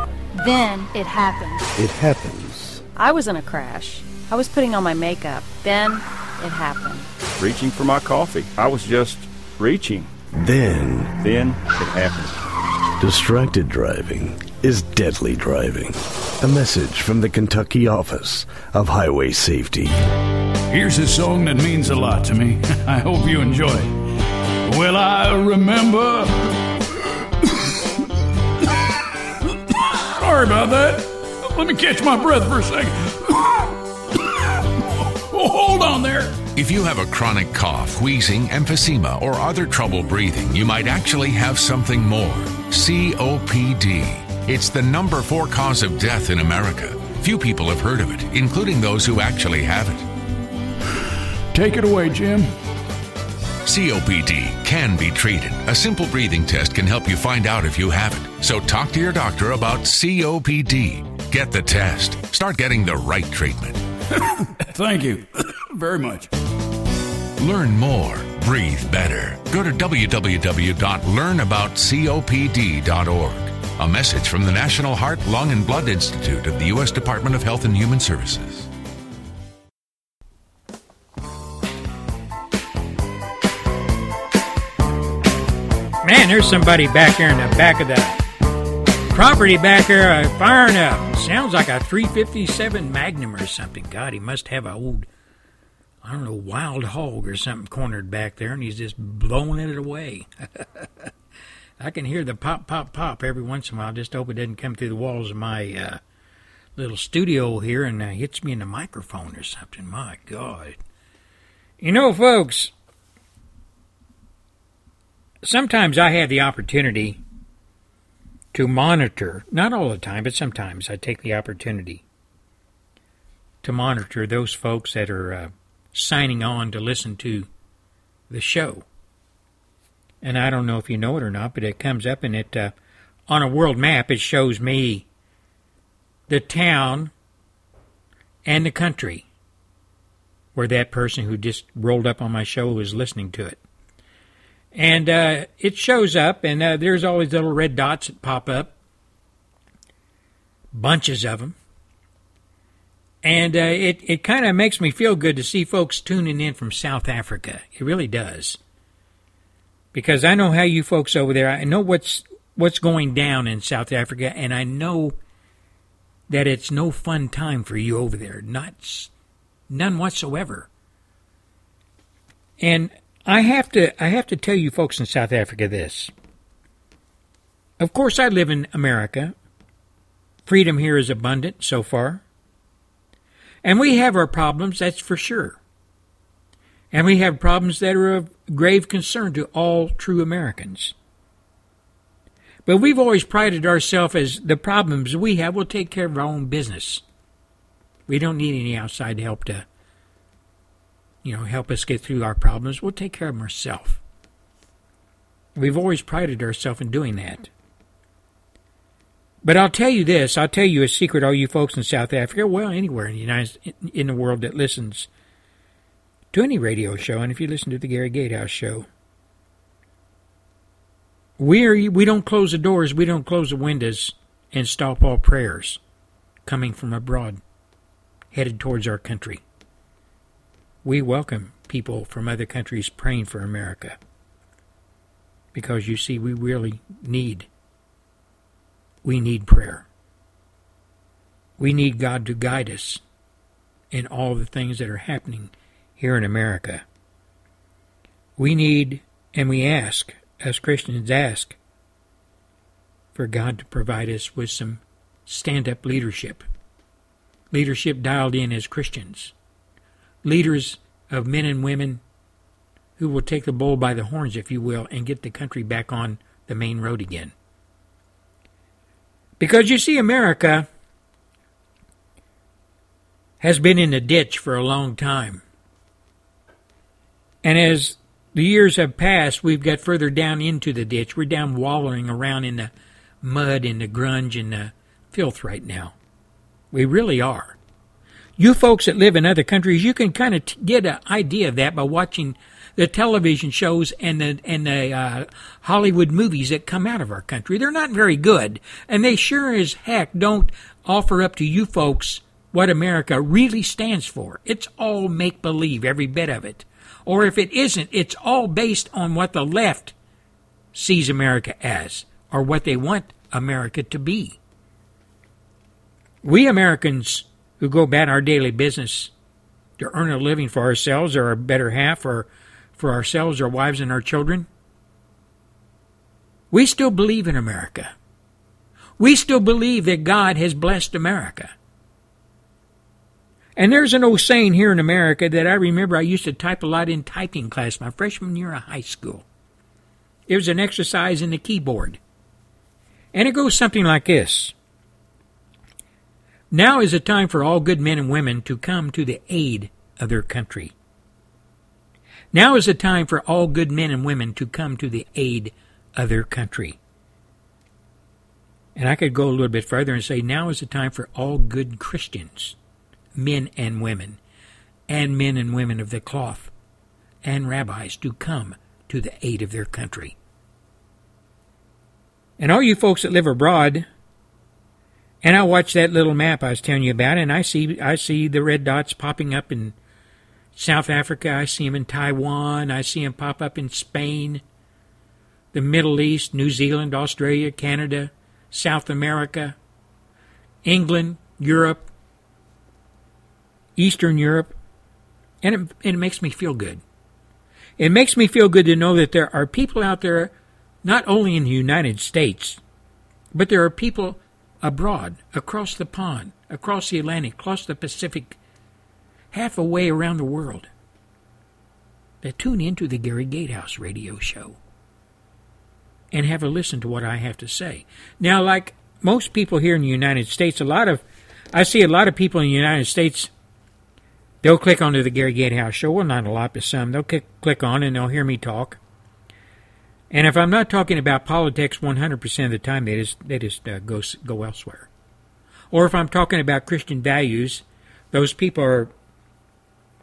Then it happened. It happens. I was in a crash. I was putting on my makeup. Then it happened. Reaching for my coffee. I was just reaching. Then. Then it happened. Distracted driving is deadly driving. A message from the Kentucky Office of Highway Safety. Here's a song that means a lot to me. (laughs) I hope you enjoy it. Well, I remember. (coughs) Sorry about that. Let me catch my breath for a second. oh, (coughs) hold on there. If you have a chronic cough, wheezing, emphysema, or other trouble breathing, you might actually have something more COPD. It's the number four cause of death in America. Few people have heard of it, including those who actually have it. Take it away, Jim. COPD can be treated. A simple breathing test can help you find out if you have it. So talk to your doctor about COPD. Get the test. Start getting the right treatment. (laughs) Thank you (coughs) very much. Learn more. Breathe better. Go to www.learnaboutcopd.org. A message from the National Heart, Lung, and Blood Institute of the U.S. Department of Health and Human Services. Man, there's somebody back here in the back of the property back there firing up. Sounds like a 357 Magnum or something. God, he must have a old, I don't know, wild hog or something cornered back there, and he's just blowing it away. (laughs) I can hear the pop, pop, pop every once in a while. Just hope it doesn't come through the walls of my uh, little studio here and uh, hits me in the microphone or something. My God. You know, folks, sometimes I have the opportunity to monitor, not all the time, but sometimes I take the opportunity to monitor those folks that are uh, signing on to listen to the show. And I don't know if you know it or not, but it comes up and it, uh, on a world map, it shows me the town and the country where that person who just rolled up on my show was listening to it. And uh, it shows up, and uh, there's these little red dots that pop up, bunches of them. And uh, it, it kind of makes me feel good to see folks tuning in from South Africa. It really does. Because I know how you folks over there, I know what's what's going down in South Africa, and I know that it's no fun time for you over there. Not none whatsoever. And I have to I have to tell you folks in South Africa this. Of course I live in America. Freedom here is abundant so far. And we have our problems, that's for sure. And we have problems that are of grave concern to all true Americans. But we've always prided ourselves as the problems we have, we'll take care of our own business. We don't need any outside help to you know, help us get through our problems. We'll take care of them ourselves. We've always prided ourselves in doing that. But I'll tell you this, I'll tell you a secret, all you folks in South Africa, well, anywhere in the United, in the world that listens to any radio show, and if you listen to the Gary Gatehouse show, we we don't close the doors, we don't close the windows, and stop all prayers coming from abroad, headed towards our country we welcome people from other countries praying for America. Because you see, we really need we need prayer. We need God to guide us in all the things that are happening here in America. We need and we ask, as Christians ask, for God to provide us with some stand up leadership. Leadership dialed in as Christians. Leaders of men and women who will take the bull by the horns, if you will, and get the country back on the main road again. Because you see, America has been in the ditch for a long time. And as the years have passed, we've got further down into the ditch. We're down wallowing around in the mud and the grunge and the filth right now. We really are. You folks that live in other countries, you can kind of t- get an idea of that by watching the television shows and the and the uh, Hollywood movies that come out of our country. They're not very good, and they sure as heck don't offer up to you folks what America really stands for. It's all make believe, every bit of it. Or if it isn't, it's all based on what the left sees America as, or what they want America to be. We Americans who go about our daily business to earn a living for ourselves or our better half or for ourselves, our wives, and our children, we still believe in America. We still believe that God has blessed America. And there's an old saying here in America that I remember I used to type a lot in typing class my freshman year of high school. It was an exercise in the keyboard. And it goes something like this Now is a time for all good men and women to come to the aid of their country. Now is a time for all good men and women to come to the aid of their country. And I could go a little bit further and say, now is the time for all good Christians, men and women, and men and women of the cloth, and rabbis to come to the aid of their country. And all you folks that live abroad, and I watch that little map I was telling you about, and I see I see the red dots popping up in South Africa. I see them in Taiwan. I see them pop up in Spain, the Middle East, New Zealand, Australia, Canada, South America, England, Europe, Eastern Europe, and it, and it makes me feel good. It makes me feel good to know that there are people out there not only in the United States, but there are people abroad, across the pond, across the Atlantic, across the Pacific, half a way around the world, that tune into the Gary Gatehouse radio show and have a listen to what I have to say. Now, like most people here in the United States, a lot of I see a lot of people in the United States. They'll click onto the Gary Gatehouse show. Well, not a lot, but some. They'll click, click on and they'll hear me talk. And if I'm not talking about politics 100% of the time, they just, they just uh, go, go elsewhere. Or if I'm talking about Christian values, those people are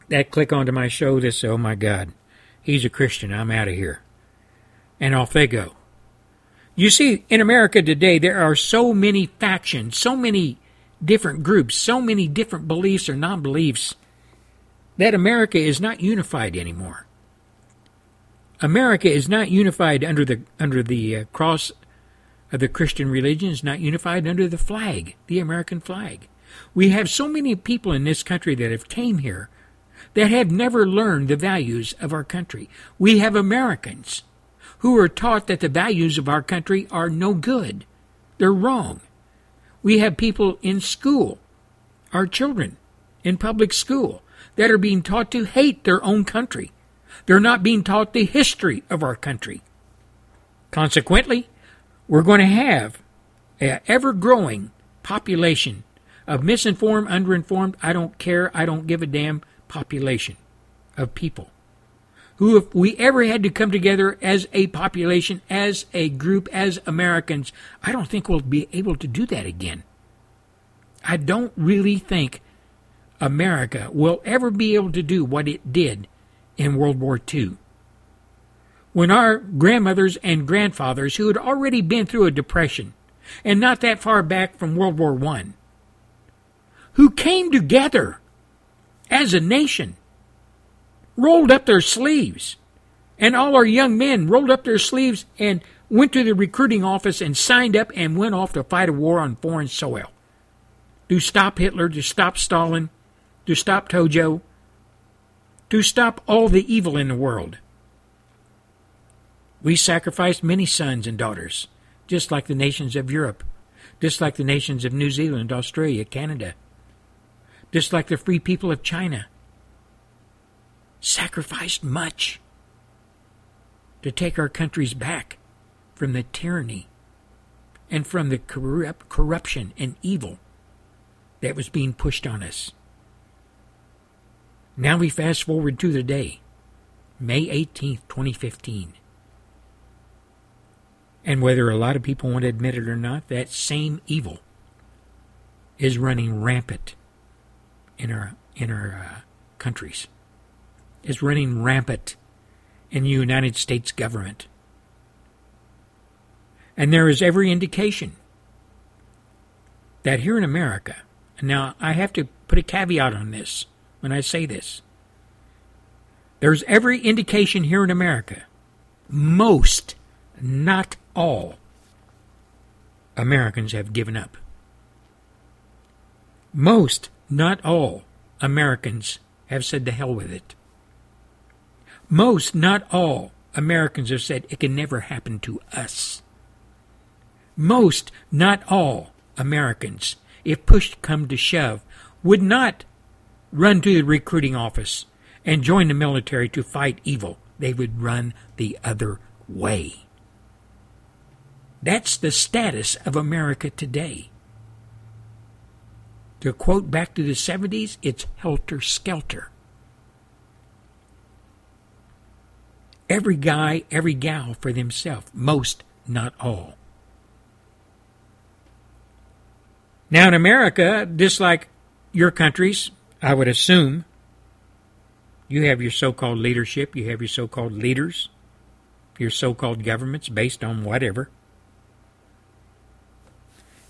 that click onto my show that say, oh my God, he's a Christian, I'm out of here. And off they go. You see, in America today, there are so many factions, so many different groups, so many different beliefs or non beliefs that America is not unified anymore. America is not unified under the under the uh, cross of the Christian religion. Is not unified under the flag, the American flag. We have so many people in this country that have came here that have never learned the values of our country. We have Americans who are taught that the values of our country are no good. They're wrong. We have people in school, our children in public school, that are being taught to hate their own country. They're not being taught the history of our country. Consequently, we're going to have an ever growing population of misinformed, underinformed, I don't care, I don't give a damn population of people who, if we ever had to come together as a population, as a group, as Americans, I don't think we'll be able to do that again. I don't really think America will ever be able to do what it did in World War II. When our grandmothers and grandfathers, who had already been through a depression, and not that far back from World War I, who came together as a nation, rolled up their sleeves, and all our young men rolled up their sleeves and went to the recruiting office and signed up and went off to fight a war on foreign soil. To stop Hitler, to stop Stalin, to stop Tojo, to stop all the evil in the world. We sacrificed many sons and daughters, just like the nations of Europe, just like the nations of New Zealand, Australia, Canada, just like the free people of China. Sacrificed much to take our countries back from the tyranny and from the corrupt, corruption and evil that was being pushed on us. Now we fast forward to the day, May 18th, 2015. And whether a lot of people want to admit it or not, that same evil is running rampant in our in our uh, countries. Is running rampant in the United States government. And there is every indication that here in America, now I have to put a caveat on this when I say this. There's every indication here in America, most, not all, Americans have given up. Most, not all, Americans have said to hell with it. Most, not all, Americans have said it can never happen to us. Most, not all, Americans, if pushed come to shove, would not run to the recruiting office and join the military to fight evil. They would run the other way. That's the status of America today. To quote back to the 70s, it's helter skelter. Every guy, every gal for themselves. Most, not all. Now in America, just like your countries, I would assume, you have your so called leadership, you have your so called leaders, your so called governments based on whatever.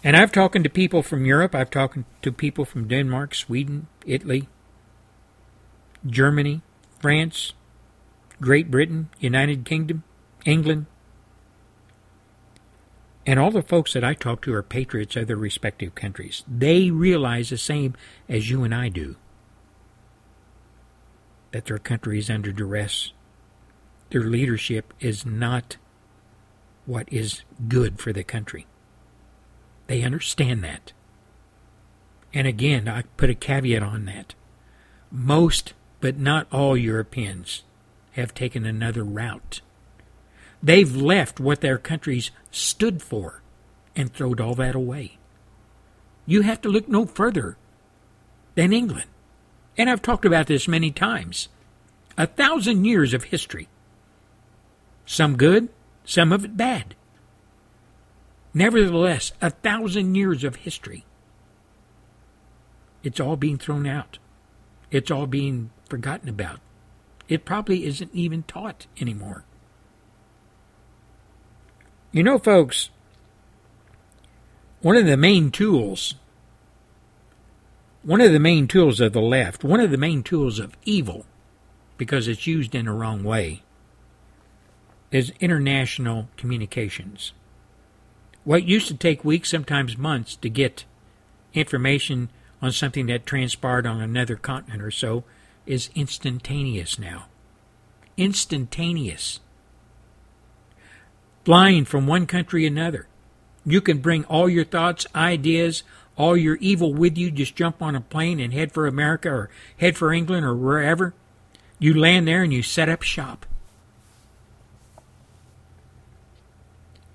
And I've talked to people from Europe, I've talked to people from Denmark, Sweden, Italy, Germany, France, Great Britain, United Kingdom, England. And all the folks that I talk to are patriots of their respective countries. They realize the same as you and I do that their country is under duress. Their leadership is not what is good for the country. They understand that. And again, I put a caveat on that. Most, but not all Europeans have taken another route. They've left what their countries stood for and thrown all that away. You have to look no further than England. And I've talked about this many times. A thousand years of history. Some good, some of it bad. Nevertheless, a thousand years of history. It's all being thrown out. It's all being forgotten about. It probably isn't even taught anymore. You know, folks, one of the main tools, one of the main tools of the left, one of the main tools of evil, because it's used in the wrong way, is international communications. What used to take weeks, sometimes months, to get information on something that transpired on another continent or so is instantaneous now. Instantaneous. Flying from one country to another. You can bring all your thoughts, ideas, all your evil with you. Just jump on a plane and head for America or head for England or wherever. You land there and you set up shop.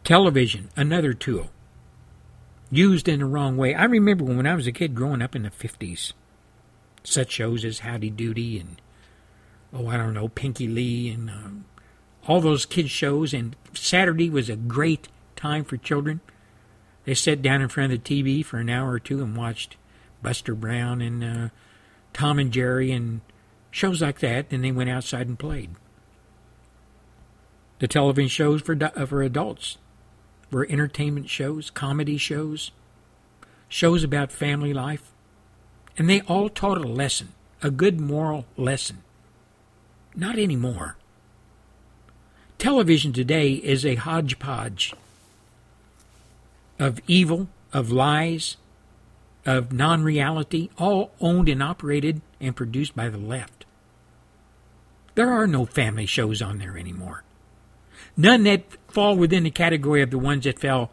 Television, another tool. Used in the wrong way. I remember when I was a kid growing up in the 50s, such shows as Howdy Doody and, oh, I don't know, Pinky Lee and um, all those kids' shows. And Saturday was a great time for children. They sat down in front of the TV for an hour or two and watched Buster Brown and uh, Tom and Jerry and shows like that. Then they went outside and played. The television shows for, for adults were entertainment shows, comedy shows, shows about family life, and they all taught a lesson, a good moral lesson. Not anymore. television today is a hodgepodge of evil, of lies, of non reality, all owned and operated and produced by the left. There are no family shows on there anymore. None that fall within the category of the ones that fell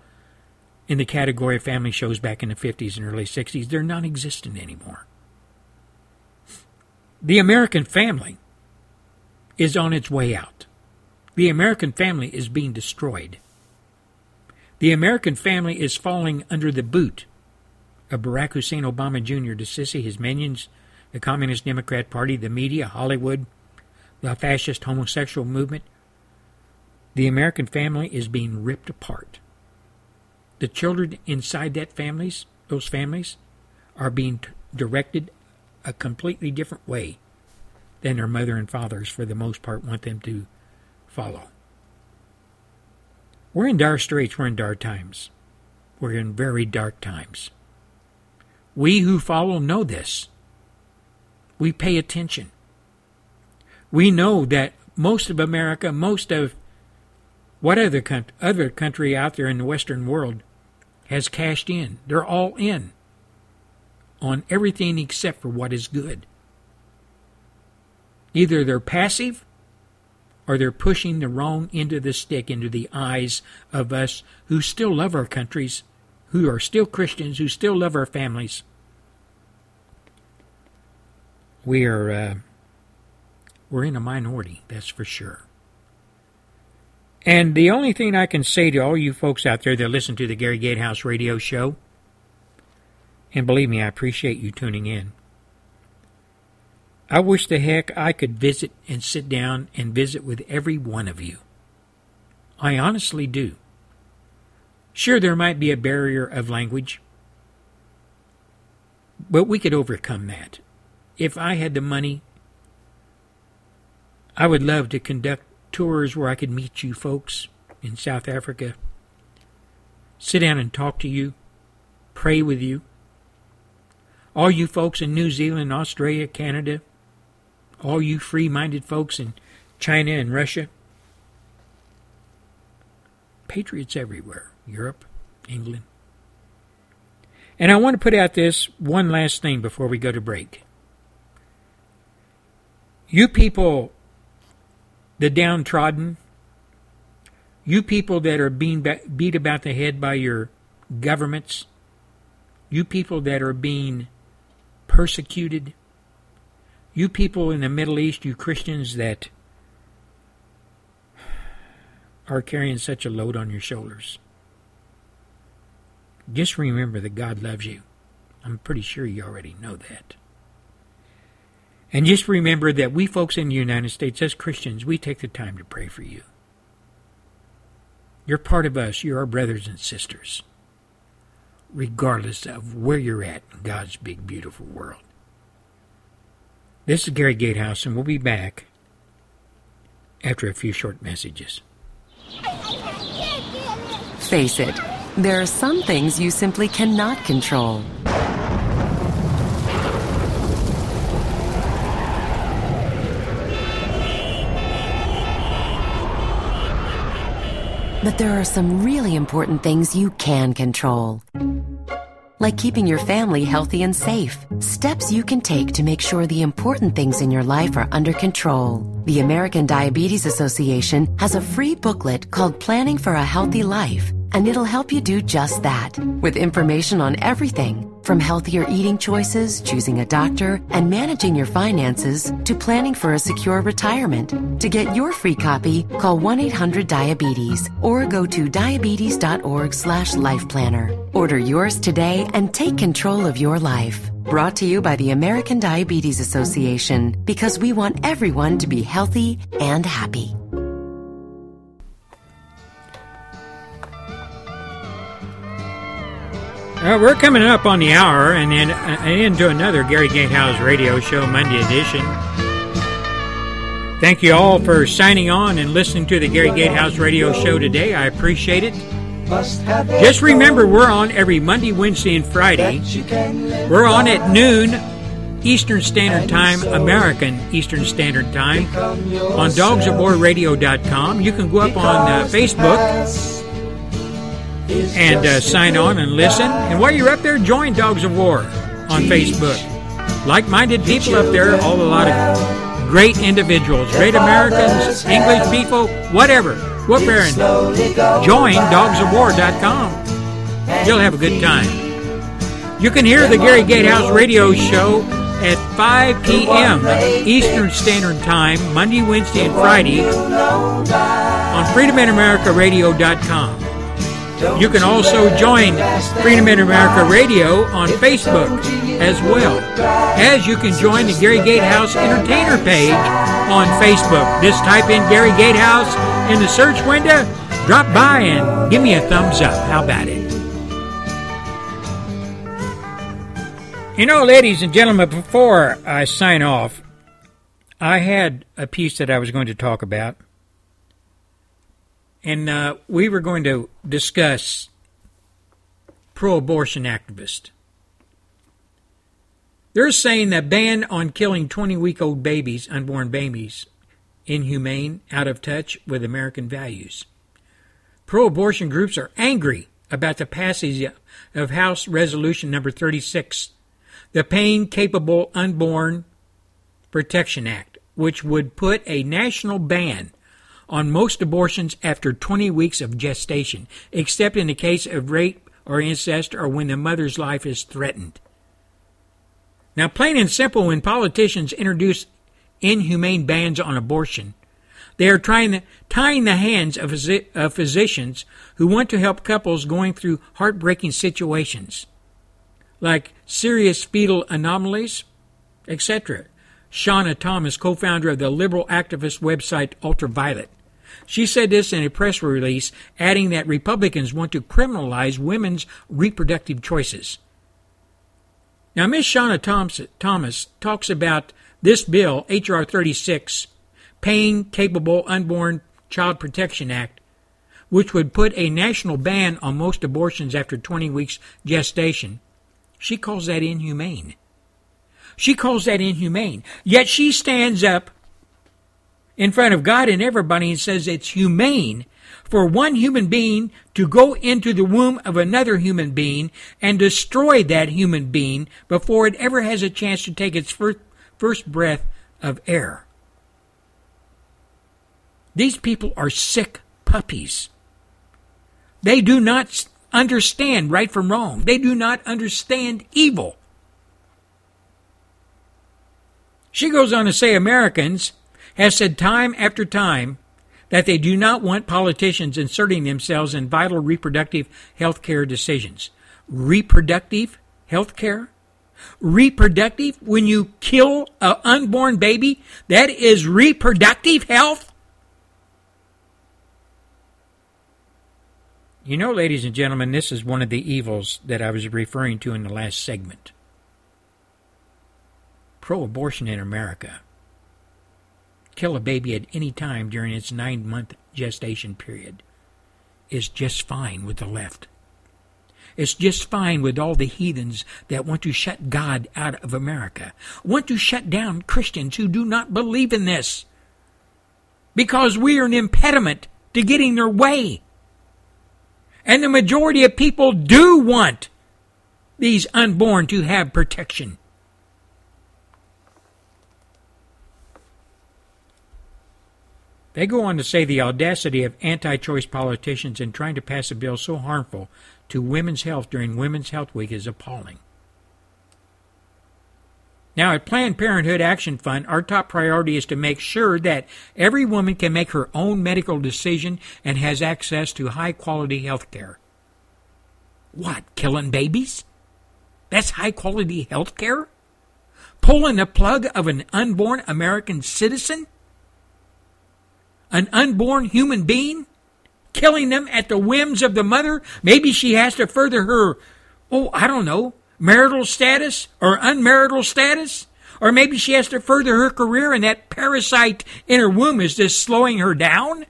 in the category of family shows back in the 50s and early 60s. They're non existent anymore. The American family is on its way out. The American family is being destroyed. The American family is falling under the boot of Barack Hussein Obama Jr., the Sisi, his minions, the Communist Democrat Party, the media, Hollywood, the fascist homosexual movement. The American family is being ripped apart. The children inside that families, those families, are being t- directed a completely different way than their mother and fathers, for the most part, want them to follow. We're in dire straits, we're in dark times. We're in very dark times. We who follow know this. We pay attention. We know that most of America, most of what other, other country out there in the Western world has cashed in. They're all in on everything except for what is good. Either they're passive or they're pushing the wrong end of the stick into the eyes of us who still love our countries, who are still Christians, who still love our families. We are uh, we're in a minority, that's for sure. And the only thing I can say to all you folks out there that listen to the Gary Gatehouse radio show, and believe me, I appreciate you tuning in. I wish the heck I could visit and sit down and visit with every one of you. I honestly do. Sure, there might be a barrier of language, but we could overcome that. If I had the money, I would love to conduct tours where I could meet you folks in South Africa, sit down and talk to you, pray with you. All you folks in New Zealand, Australia, Canada, all you free minded folks in China and Russia. Patriots everywhere Europe, England. And I want to put out this one last thing before we go to break. You people, the downtrodden, you people that are being beat about the head by your governments, you people that are being persecuted, you people in the Middle East, you Christians that are carrying such a load on your shoulders, just remember that God loves you. I'm pretty sure you already know that. And just remember that we folks in the United States, as Christians, we take the time to pray for you. You're part of us. You're our brothers and sisters, regardless of where you're at in God's big, beautiful world. This is Gary Gatehouse, and we'll be back after a few short messages. Face it, there are some things you simply cannot control. But there are some really important things you can control like keeping your family healthy and safe. Steps you can take to make sure the important things in your life are under control. The American Diabetes Association has a free booklet called Planning for a Healthy Life and it'll help you do just that with information on everything from healthier eating choices, choosing a doctor, and managing your finances to planning for a secure retirement. To get your free copy, call 1-800-DIABETES or go to diabetes.org slash life planner. Order yours today and take control of your life. Brought to you by the American Diabetes Association because we want everyone to be healthy and happy. Uh, we're coming up on the hour and then uh, into another Gary Gatehouse radio show, Monday edition. Thank you all for signing on and listening to the Gary Gatehouse radio show today. I appreciate it. Just remember, we're on every Monday, Wednesday, and Friday. We're on at noon Eastern Standard Time, American Eastern Standard Time, on dogsofwarradio.com. You can go up on uh, Facebook and uh, sign on and listen. And while you're up there, join Dogs of War on Facebook. Like minded people up there, all a lot of great individuals, great Americans, English people, whatever. Whoop and join dogsofwar.com. You'll have a good time. You can hear the Gary Gatehouse radio show at 5 p.m. Eastern Standard Time, Monday, Wednesday, and Friday on freedominamericaradio.com. You can also join Freedom in America Radio on Facebook as well, as you can join the Gary Gatehouse Entertainer page on Facebook. Just type in Gary Gatehouse in the search window, drop by and give me a thumbs up. How about it? You know, ladies and gentlemen, before I sign off, I had a piece that I was going to talk about. And uh, we were going to discuss pro abortion activists. They're saying that ban on killing 20 week old babies, unborn babies, inhumane, out of touch with American values. Pro abortion groups are angry about the passage of House Resolution number 36 the Pain Capable Unborn Protection Act, which would put a national ban on most abortions after 20 weeks of gestation, except in the case of rape or incest or when the mother's life is threatened. Now, plain and simple, when politicians introduce inhumane bans on abortion, they are trying tying the hands of, of physicians who want to help couples going through heartbreaking situations like serious fetal anomalies, etc. Shauna Thomas, co founder of the liberal activist website Ultraviolet. She said this in a press release, adding that Republicans want to criminalize women's reproductive choices. Now, Ms. Shauna Thomas talks about this bill, H.R. 36, Pain Capable Unborn Child Protection Act, which would put a national ban on most abortions after 20 weeks gestation, she calls that inhumane. She calls that inhumane. Yet she stands up in front of God and everybody and says it's humane for one human being to go into the womb of another human being and destroy that human being before it ever has a chance to take its first, first breath of air. These people are sick puppies. They do not understand right from wrong. They do not understand evil. She goes on to say Americans have said time after time that they do not want politicians inserting themselves in vital reproductive health care decisions. Reproductive health care? Reproductive? When you kill an unborn baby, that is reproductive health? You know, ladies and gentlemen, this is one of the evils that I was referring to in the last segment. Pro abortion in America. Kill a baby at any time during its nine month gestation period is just fine with the left. It's just fine with all the heathens that want to shut God out of America, want to shut down Christians who do not believe in this. Because we are an impediment to getting their way. And the majority of people do want these unborn to have protection. They go on to say the audacity of anti choice politicians in trying to pass a bill so harmful to women's health during Women's Health Week is appalling. Now, at Planned Parenthood Action Fund, our top priority is to make sure that every woman can make her own medical decision and has access to high quality health care. What, killing babies? That's high quality health care? Pulling the plug of an unborn American citizen? An unborn human being? Killing them at the whims of the mother? Maybe she has to further her, oh, I don't know, marital status or unmarital status. Or maybe she has to further her career and that parasite in her womb is just slowing her down.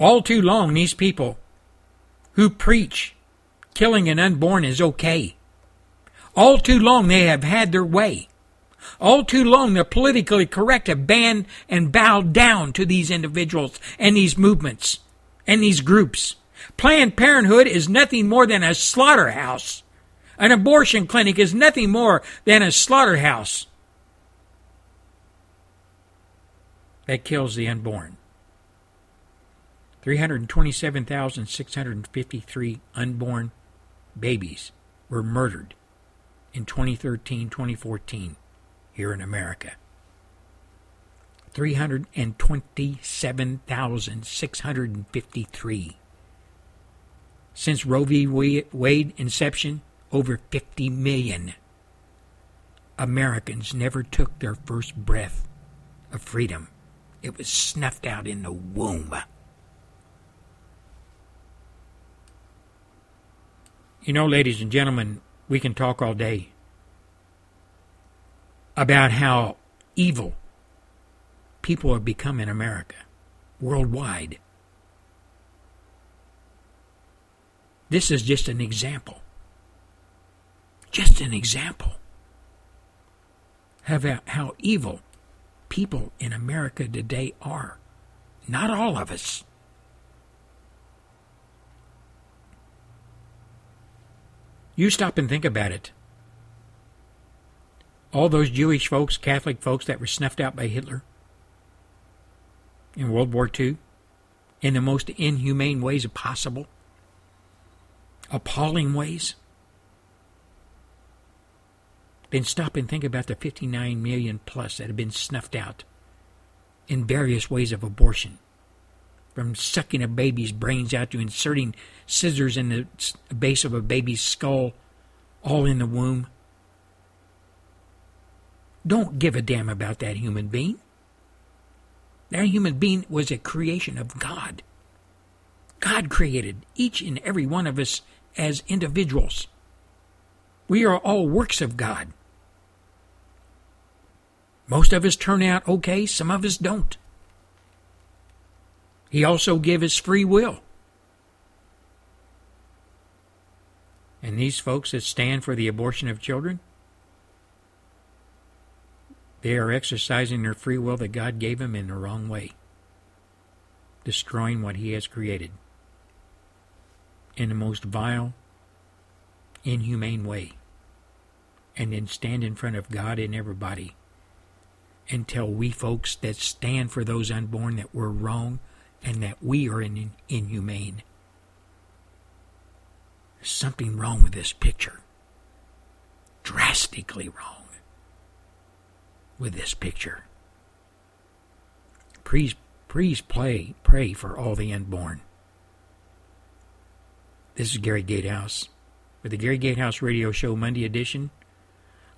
All too long, these people who preach killing an unborn is okay All too long they have had their way. All too long the politically correct have banned and bowed down to these individuals and these movements and these groups. Planned Parenthood is nothing more than a slaughterhouse. An abortion clinic is nothing more than a slaughterhouse that kills the unborn. 327,653 unborn babies were murdered in 2013 2014 here in America. 327,653. Since Roe v. Wade inception, over 50 million Americans never took their first breath of freedom. It was snuffed out in the womb. You know, ladies and gentlemen, we can talk all day about how evil people have become in America, worldwide. This is just an example. Just an example of how evil people in America today are. Not all of us. You stop and think about it. All those Jewish folks, Catholic folks that were snuffed out by Hitler in World War II in the most inhumane ways possible, appalling ways. Then stop and think about the 59 million plus that have been snuffed out in various ways of abortion from sucking a baby's brains out to inserting scissors in the base of a baby's skull, all in the womb. Don't give a damn about that human being. That human being was a creation of God. God created each and every one of us as individuals. We are all works of God. Most of us turn out okay, some of us don't. He also gave us free will. And these folks that stand for the abortion of children, they are exercising their free will that God gave them in the wrong way, destroying what He has created in the most vile, inhumane way, and then stand in front of God and everybody and tell we folks that stand for those unborn that we're wrong and that we are in, inhumane. There's something wrong with this picture. Drastically wrong with this picture. Please, please play, pray for all the unborn. This is Gary Gatehouse with the Gary Gatehouse Radio Show Monday edition.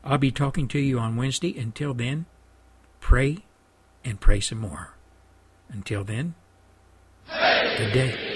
I'll be talking to you on Wednesday. Until then, pray and pray some more. Until then, Good day.